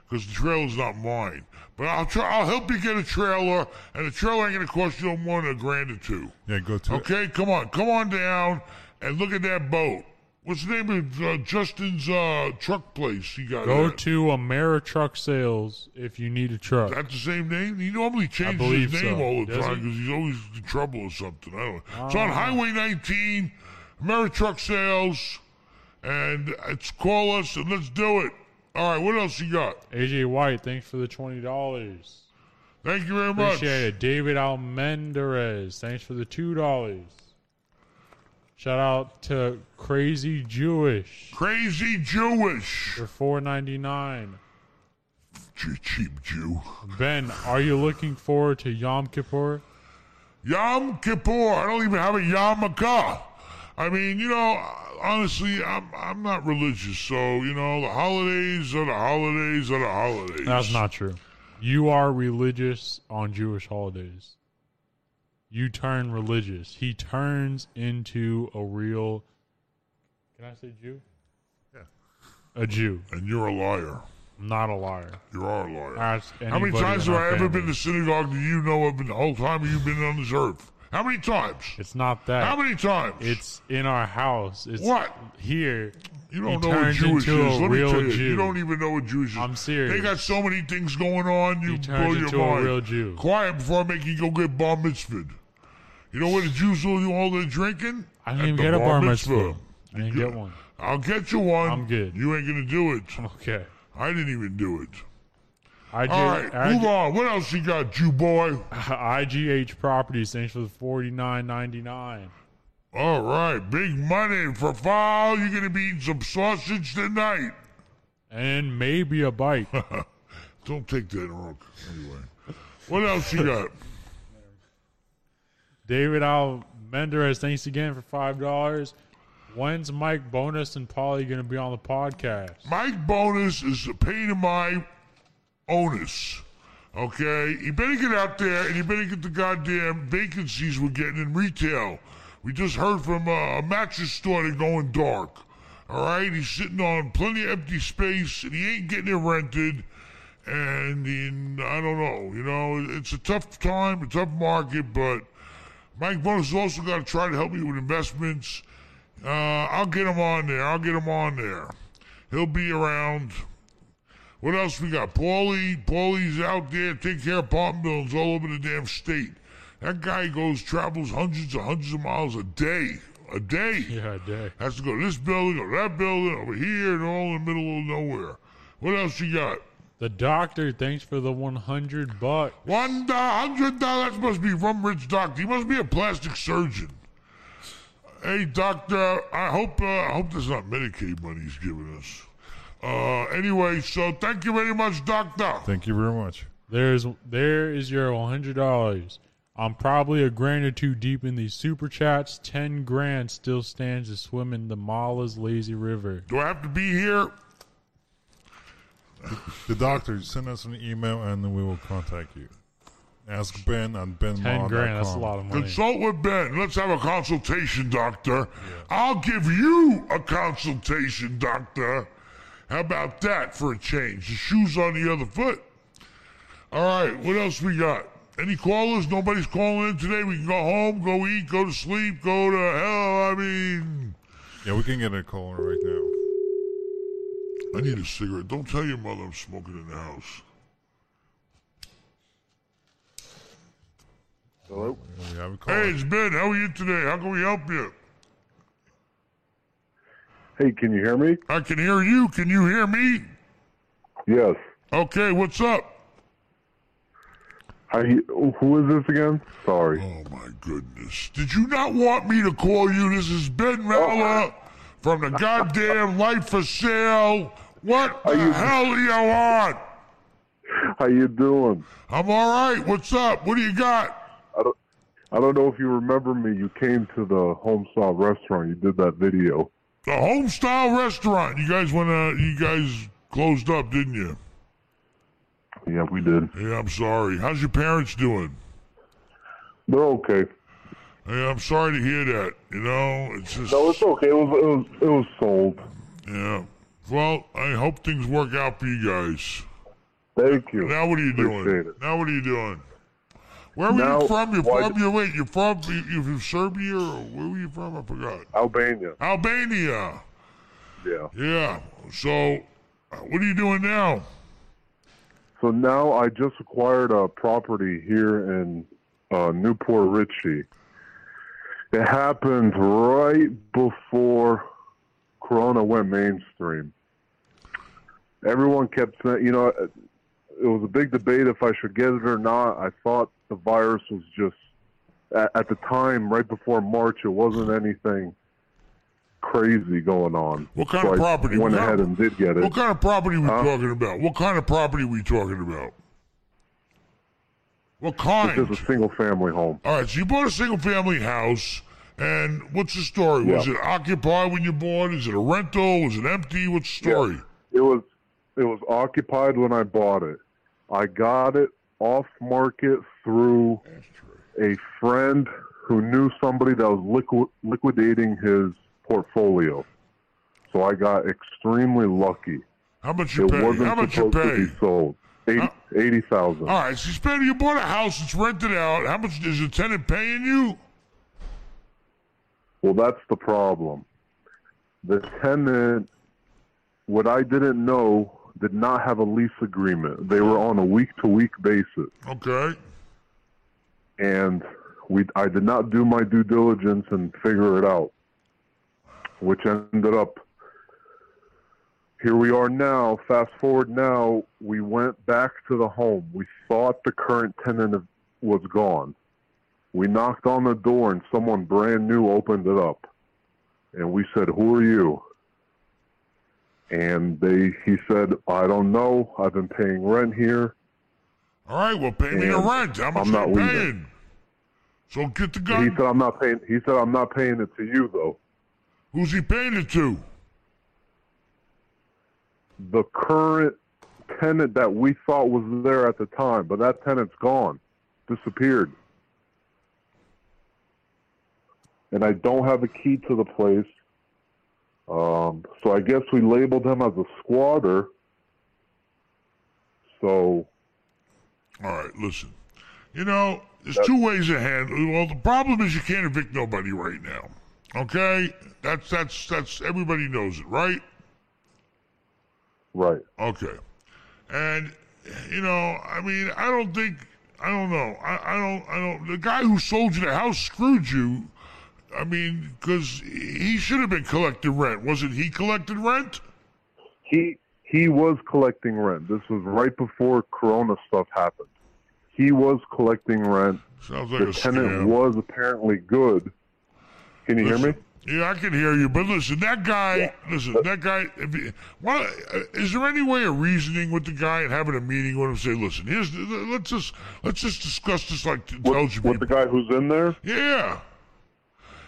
Because the trailer's not mine. But I'll try. I'll help you get a trailer, and the trailer ain't gonna cost you no more than a grand or two. Yeah, go to Okay, come on, come on down and look at that boat. What's the name of uh, Justin's uh, truck place? He got Go at? to Ameritruck Sales if you need a truck. Is that the same name? He normally changes his name so. all the Does time because he's always in trouble or something. I don't know. It's on Ah. Highway 19, Ameritruck Sales, and it's call us and let's do it. All right, what else you got? AJ White, thanks for the twenty dollars. Thank you very much. Appreciate it. David Almendarez, thanks for the two dollars. Shout out to Crazy Jewish Crazy Jewish. for four ninety nine. Ch- cheap Jew. Ben, are you looking forward to Yom Kippur? Yom Kippur. I don't even have a yarmulke. I mean, you know, honestly, I'm I'm not religious, so you know, the holidays are the holidays are the holidays. That's not true. You are religious on Jewish holidays. You turn religious. He turns into a real. Can I say Jew? Yeah. A Jew. And you're a liar. I'm not a liar. You are a liar. Ask How many anybody times in have our I ever family. been to synagogue do you know of in the whole time you've been on this earth? How many times? It's not that. How many times? It's in our house. It's What? here. You don't know what Jewish is. Let me tell you, Jew. you don't even know what Jewish is. I'm serious. They got so many things going on, you He blow your into a mind. real Jew. Quiet before I make you go get bar mitzvahed. You know where the Jews will do all their drinking? I didn't even get a bar mitzvah. mitzvah. I didn't get one. I'll get you one. I'm good. You ain't gonna do it. [LAUGHS] Okay. I didn't even do it. I did. All right, I move on. What else you got, Jew boy? [LAUGHS] IGH Properties. Thanks for the forty nine ninety nine. All right, big money for fall. You're gonna be eating some sausage tonight. And maybe a bite. [LAUGHS] Don't take that wrong. Anyway, what else you got? [LAUGHS] David Al Menderes, thanks again for five dollars. When's Mike Bonus and Polly gonna be on the podcast? Mike Bonus is a pain in my onus. Okay, you better get out there and you better get the goddamn vacancies we're getting in retail. We just heard from uh, a mattress store they're going dark. All right, he's sitting on plenty of empty space and he ain't getting it rented. And in, I don't know, you know, it's a tough time, a tough market, but Mike Bonus also got to try to help me with investments. Uh, I'll get him on there. I'll get him on there. He'll be around. What else we got? Paulie. Paulie's out there taking care of apartment buildings all over the damn state. That guy goes, travels hundreds and hundreds of miles a day. A day. [LAUGHS] Yeah, a day. Has to go to this building, go to that building, over here, and all in the middle of nowhere. What else you got? The doctor, thanks for the one hundred bucks. One hundred dollars must be from Rich Doctor. He must be a plastic surgeon. Hey, doctor, I hope uh, I hope there's not Medicaid money he's giving us. Uh, anyway, so thank you very much, doctor. Thank you very much. There's there is your one hundred dollars. I'm probably a grand or two deep in these super chats. Ten grand still stands to swim in the Mallah's lazy river. Do I have to be here? The doctor, send us an email and then we will contact you. Ask Ben on Ben. Ten grand, that's a lot of money. Consult with Ben. Let's have a consultation, doctor. I'll give you a consultation, doctor. How about that for a change? The shoe's on the other foot. All right, what else we got? Any callers? Nobody's calling in today. We can go home, go eat, go to sleep, go to hell. I mean, Yeah, we can get a call right now. I need a cigarette. Don't tell your mother I'm smoking in the house. Hello? We have a call. Hey, it's Ben. How are you today? How can we help you? Hey, can you hear me? I can hear you. Can you hear me? Yes. Okay, what's up? You, who is this again? Sorry. Oh my goodness. Did you not want me to call you? This is Ben Mallah oh. from the goddamn Life for Sale. What the you- hell do you want? How you doing? I'm all right. What's up? What do you got? I don't, I don't know if you remember me. You came to the Home Homestyle restaurant. You did that video. The Homestyle Restaurant. You guys went. Uh, you guys closed up, didn't you? Yeah, we did. Yeah, I'm sorry. How's your parents doing? They're okay. Yeah, I'm sorry to hear that. You know, it's just. No, it's okay. It was it was it was sold. Yeah. Well, I hope things work out for you guys. Thank you. Now what are you doing? Appreciate it. Now what are you doing? Where were Now, you from? You're why- from. You wait. You're from. You, you from Serbia or where were you from? I forgot. Albania. Albania. Yeah. Yeah. So, uh, what are you doing now? So now I just acquired a property here in uh, New Port Richey. It happened right before Corona went mainstream. Everyone kept saying, you know, it was a big debate if I should get it or not. I thought the virus was just, at, at the time, right before March, it wasn't anything crazy going on. What kind so of I property? went What kind ahead and did get it. What kind of property we Huh? talking about? What kind of property we talking about? What It's kind? just a single family home. All right, so you bought a single family house, and what's the story? Was it occupied when you bought? Is it a rental? Was it empty? What's the story? It was it was occupied when I bought it. I got it off market through a friend who knew somebody that was liqui- liquidating his portfolio. So I got extremely lucky. How much you It pay? wasn't How much you supposed to be sold. Eighty thousand. All right, so you you bought a house, it's rented out. How much is the tenant paying you? Well, that's the problem. The tenant, what I didn't know, did not have a lease agreement. They were on a week to week basis. Okay. And we I did not do my due diligence and figure it out, which ended up here we are now. Fast forward now, we went back to the home. We thought the current tenant was gone. We knocked on the door and someone brand new opened it up, and we said, "Who are you?" And they he said, "I don't know. I've been paying rent here." All right, well, pay me the rent. How much I'm are not you leaving. paying? So get the gun. He said, "I'm not paying." He said, "I'm not paying it to you though." Who's he paying it to? the current tenant that we thought was there at the time, but that tenant's gone, disappeared. And I don't have a key to the place. Um, so I guess we labeled him as a squatter. So All right, listen. You know, there's two ways to handle. Well, the problem is you can't evict nobody right now. Okay, that's that's that's everybody knows it, right? right. Okay, and you know, I mean, I don't think, I don't know, I, I don't, I don't. The guy who sold you the house screwed you. I mean, because he should have been collecting rent. Wasn't he collecting rent? He he was collecting rent. This was right before Corona stuff happened. He was collecting rent. Sounds like The a tenant scam. was apparently good. Can you hear me? Yeah, I can hear you. But listen, that guy, listen, that guy, if he, why, uh, is there any way of reasoning with the guy and having a meeting with him? Say, listen, here's, let's just, let's just discuss this like intelligent With the guy who's in there? Yeah.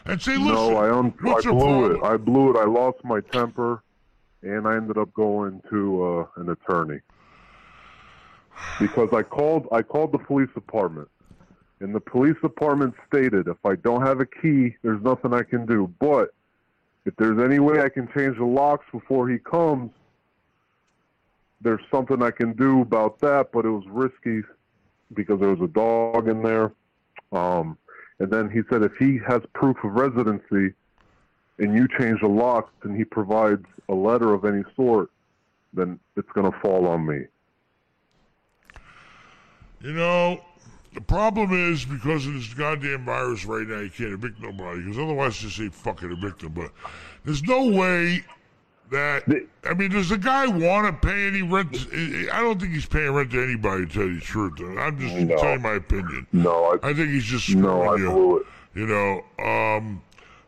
And say, listen, No, I un- I blew it. I blew it. I lost my temper, and I ended up going to uh, an attorney because I called. I called the police department, and the police department stated if I don't have a key, there's nothing I can do. But if there's any way I can change the locks before he comes, there's something I can do about that. But it was risky because there was a dog in there. Um, and then he said if he has proof of residency and you change the locks and he provides a letter of any sort, then it's going to fall on me. You know, the problem is because of this goddamn virus right now, you can't evict nobody. Because otherwise, just say fucking evict them. But there's no way that. I mean, does the guy want to pay any rent? I don't think he's paying rent to anybody, to tell you the truth. I'm just No. telling my opinion. No, I, I think he's just no, I you. blew it. You know, um,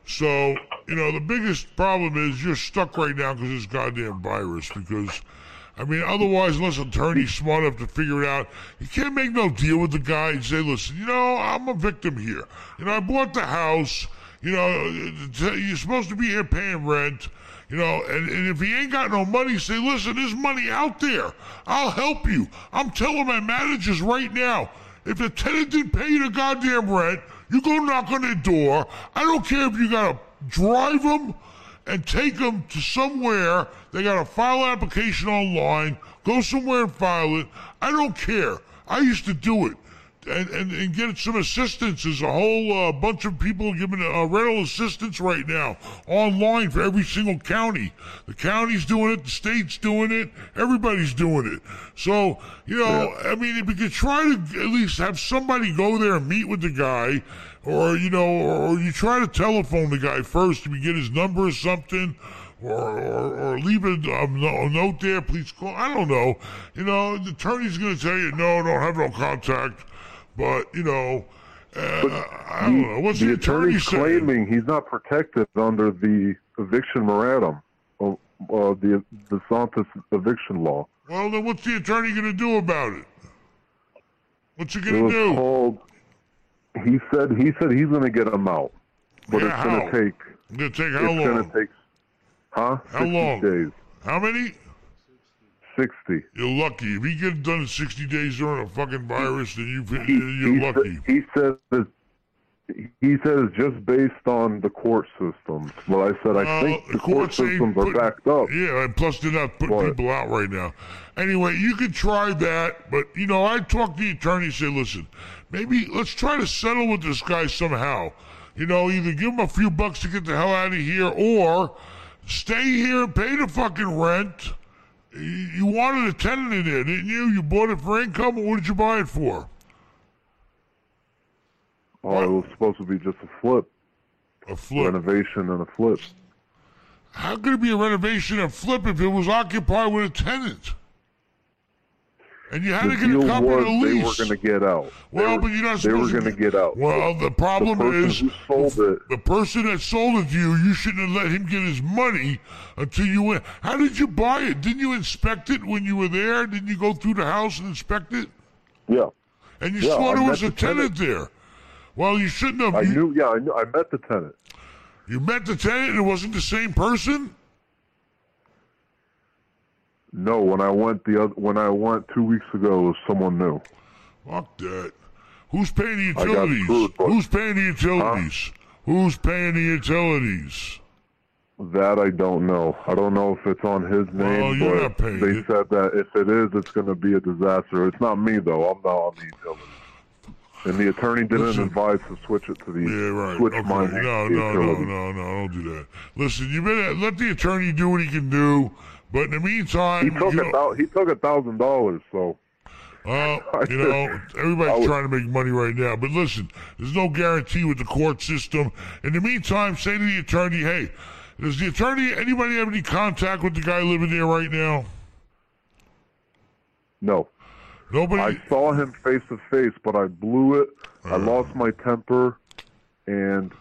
so you know the biggest problem is you're stuck right now because this goddamn virus. Because I mean, otherwise, unless attorney's smart enough to figure it out, you can't make no deal with the guy and say, "Listen, you know, I'm a victim here. You know, I bought the house. You know, you're supposed to be here paying rent." You know, and, and if he ain't got no money, say, listen, there's money out there. I'll help you. I'm telling my managers right now, if the tenant didn't pay you the goddamn rent, you go knock on their door. I don't care if you gotta drive them and take them to somewhere. They gotta file an application online, go somewhere and file it. I don't care. I used to do it. And, and, and get some assistance. There's a whole uh, bunch of people giving uh, rental assistance right now online for every single county. The county's doing it, the state's doing it, everybody's doing it. So, you know, I mean, if you could try to at least have somebody go there and meet with the guy, or, you know, or you try to telephone the guy first if you get his number or something. Or, or, or leave a, um, no- a note there, please call. I don't know. You know, the attorney's going to tell you, no, don't have no contact. But, you know, uh, I don't know. What's the, the attorney attorney's saying? claiming he's not protected under the eviction moratorium, uh, the DeSantis eviction law. Well, then what's the attorney going to do about it? What's he going to do? called. He said he said he's going to get him out, but Yeah, it's going to take. It's going to take how long? take. Huh? How 60 long? days. How many? Sixty. You're lucky. If he gets done in 60 days during a fucking virus, then you, He, you're he lucky. Said, he said that. He it's just based on the court systems. But I said I Uh, think the court courts ain't systems are put- backed up. Yeah, and plus they're not putting What? people out right now. Anyway, you could try that, but you know, I talked to the attorney and say, listen, maybe let's try to settle with this guy somehow. You know, either give him a few bucks to get the hell out of here, or stay here and pay the fucking rent. You- wanted a tenant in there, didn't you? You bought it for income, or what did you buy it for? Oh, it was supposed to be just a flip, A flip. renovation and a flip. How could it be a renovation and flip if it was occupied with a tenant? And you had The to get a copy of was the they lease. were going to get out. Well, they were, but you're not They were going to get- out. Well, the problem the is it. the person that sold it to you, you shouldn't have let him get his money until you went. How did you buy it? Didn't you inspect it when you were there? Didn't you go through the house and inspect it? Yeah, And you Yeah, saw there was a the tenant. tenant there. Well, you shouldn't have. I you, knew. Yeah, I knew. I met the tenant. you met the tenant and it wasn't the same person? No, when I went the other, when I went two weeks ago, it was someone new. Fuck that. Who's paying the utilities? screwed, Who's paying the utilities? Who's paying the utilities? That I don't know. I don't know if it's on his name, Well, but they it. said that if it is, it's going to be a disaster. It's not me though. I'm not on the utilities. And the attorney didn't Listen. advise to switch it to the Yeah, right. switch okay. No, no, no, no, no, don't do that. Listen, you better let the attorney do what he can do. But in the meantime, He took you a know, thou- he took a thousand dollars. So [LAUGHS] I you know, everybody's was- trying to make money right now. But listen, there's no guarantee with the court system. In the meantime, say to the attorney, hey, does the attorney, anybody have any contact with the guy living there right now? no, Nobody? I saw him face to face, but I blew it. I uh. lost my temper, and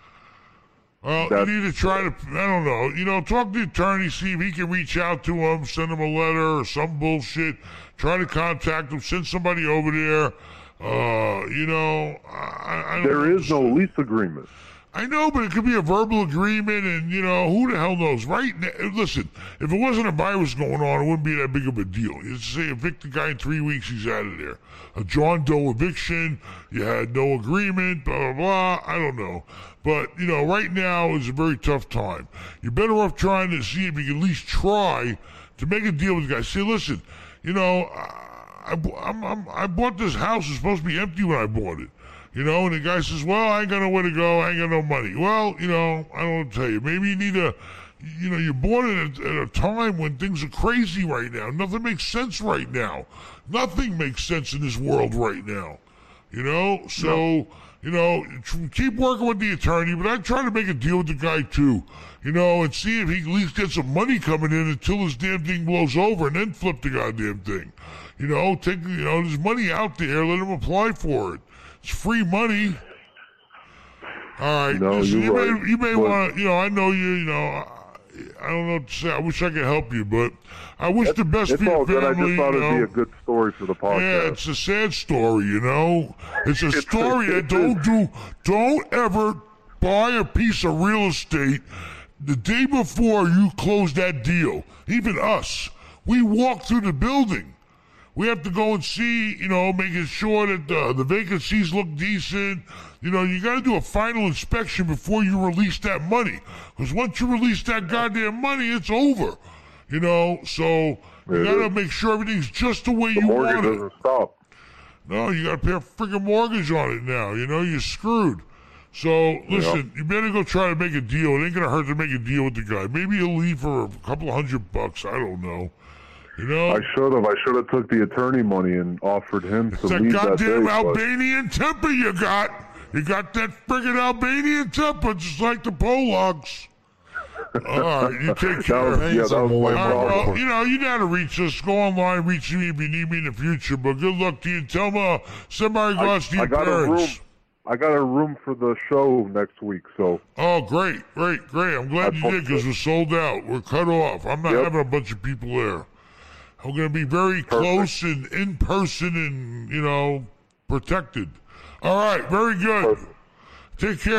Well, That's- you need to try to, I don't know, you know, talk to the attorney, see if he can reach out to him, send him a letter or some bullshit. Try to contact him, send somebody over there. Uh, you know, I, I don't there is no lease agreement. I know, but it could be a verbal agreement, and you know, who the hell knows? Right? now, Listen, if it wasn't a virus going on, it wouldn't be that big of a deal. You just say evict the guy in three weeks, he's out of there. A John Doe eviction, you had no agreement, blah blah blah. I don't know, but you know, right now is a very tough time. You're better off trying to see if you can at least try to make a deal with the guy. Say, listen, you know, I, I'm, I'm, I bought this house. It's supposed to be empty when I bought it. You know, and the guy says, "Well, I ain't got nowhere to go. I ain't got no money." Well, you know, I don't tell you. Maybe you need a, you know, you bought it at a time when things are crazy right now. Nothing makes sense right now. Nothing makes sense in this world right now. You know, so you know, keep working with the attorney, but I try to make a deal with the guy too. You know, and see if he at least gets some money coming in until this damn thing blows over, and then flip the goddamn thing. You know, take you know, there's money out there. Let him apply for it. It's free money. All right, No, listen, you may you may want to. You know, I know you. You know, I, I don't know what to say. I wish I could help you, but I wish the best for your all good. I family. just thought you it'd know. be a good story for the podcast. Yeah, it's a sad story, you know. It's a [LAUGHS] story it don't do, don't ever buy a piece of real estate the day before you close that deal. Even us, we walk through the building. We have to go and see, you know, making sure that the, the vacancies look decent. You know, you got to do a final inspection before you release that money. Because once you release that goddamn money, it's over. You know, so you got to make sure everything's just the way the you want it. doesn't stop. No, you got to pay a freaking mortgage on it now. You know, you're screwed. So listen, you better go try to make a deal. It ain't gonna hurt to make a deal with the guy. Maybe he'll leave for a couple hundred bucks. I don't know. You know, I should have. I should have took the attorney money and offered him to it's that leave that goddamn day. but- Albanian temper you got. You got that friggin' Albanian temper, just like the Polacks. All right, you take [LAUGHS] care. was, yeah, that was right, well, you know, you know how to reach us. Go online, reach me if you need me in the future. But good luck to you. Tell uh, me, send my regards to I your got a room. parents. I got a room for the show next week, so Oh, great, great, great. I'm glad I you did because we're sold out. We're cut off. I'm not Yep. having a bunch of people there. I'm going to be very close and in person and, you know, protected. All right, very good. Take care.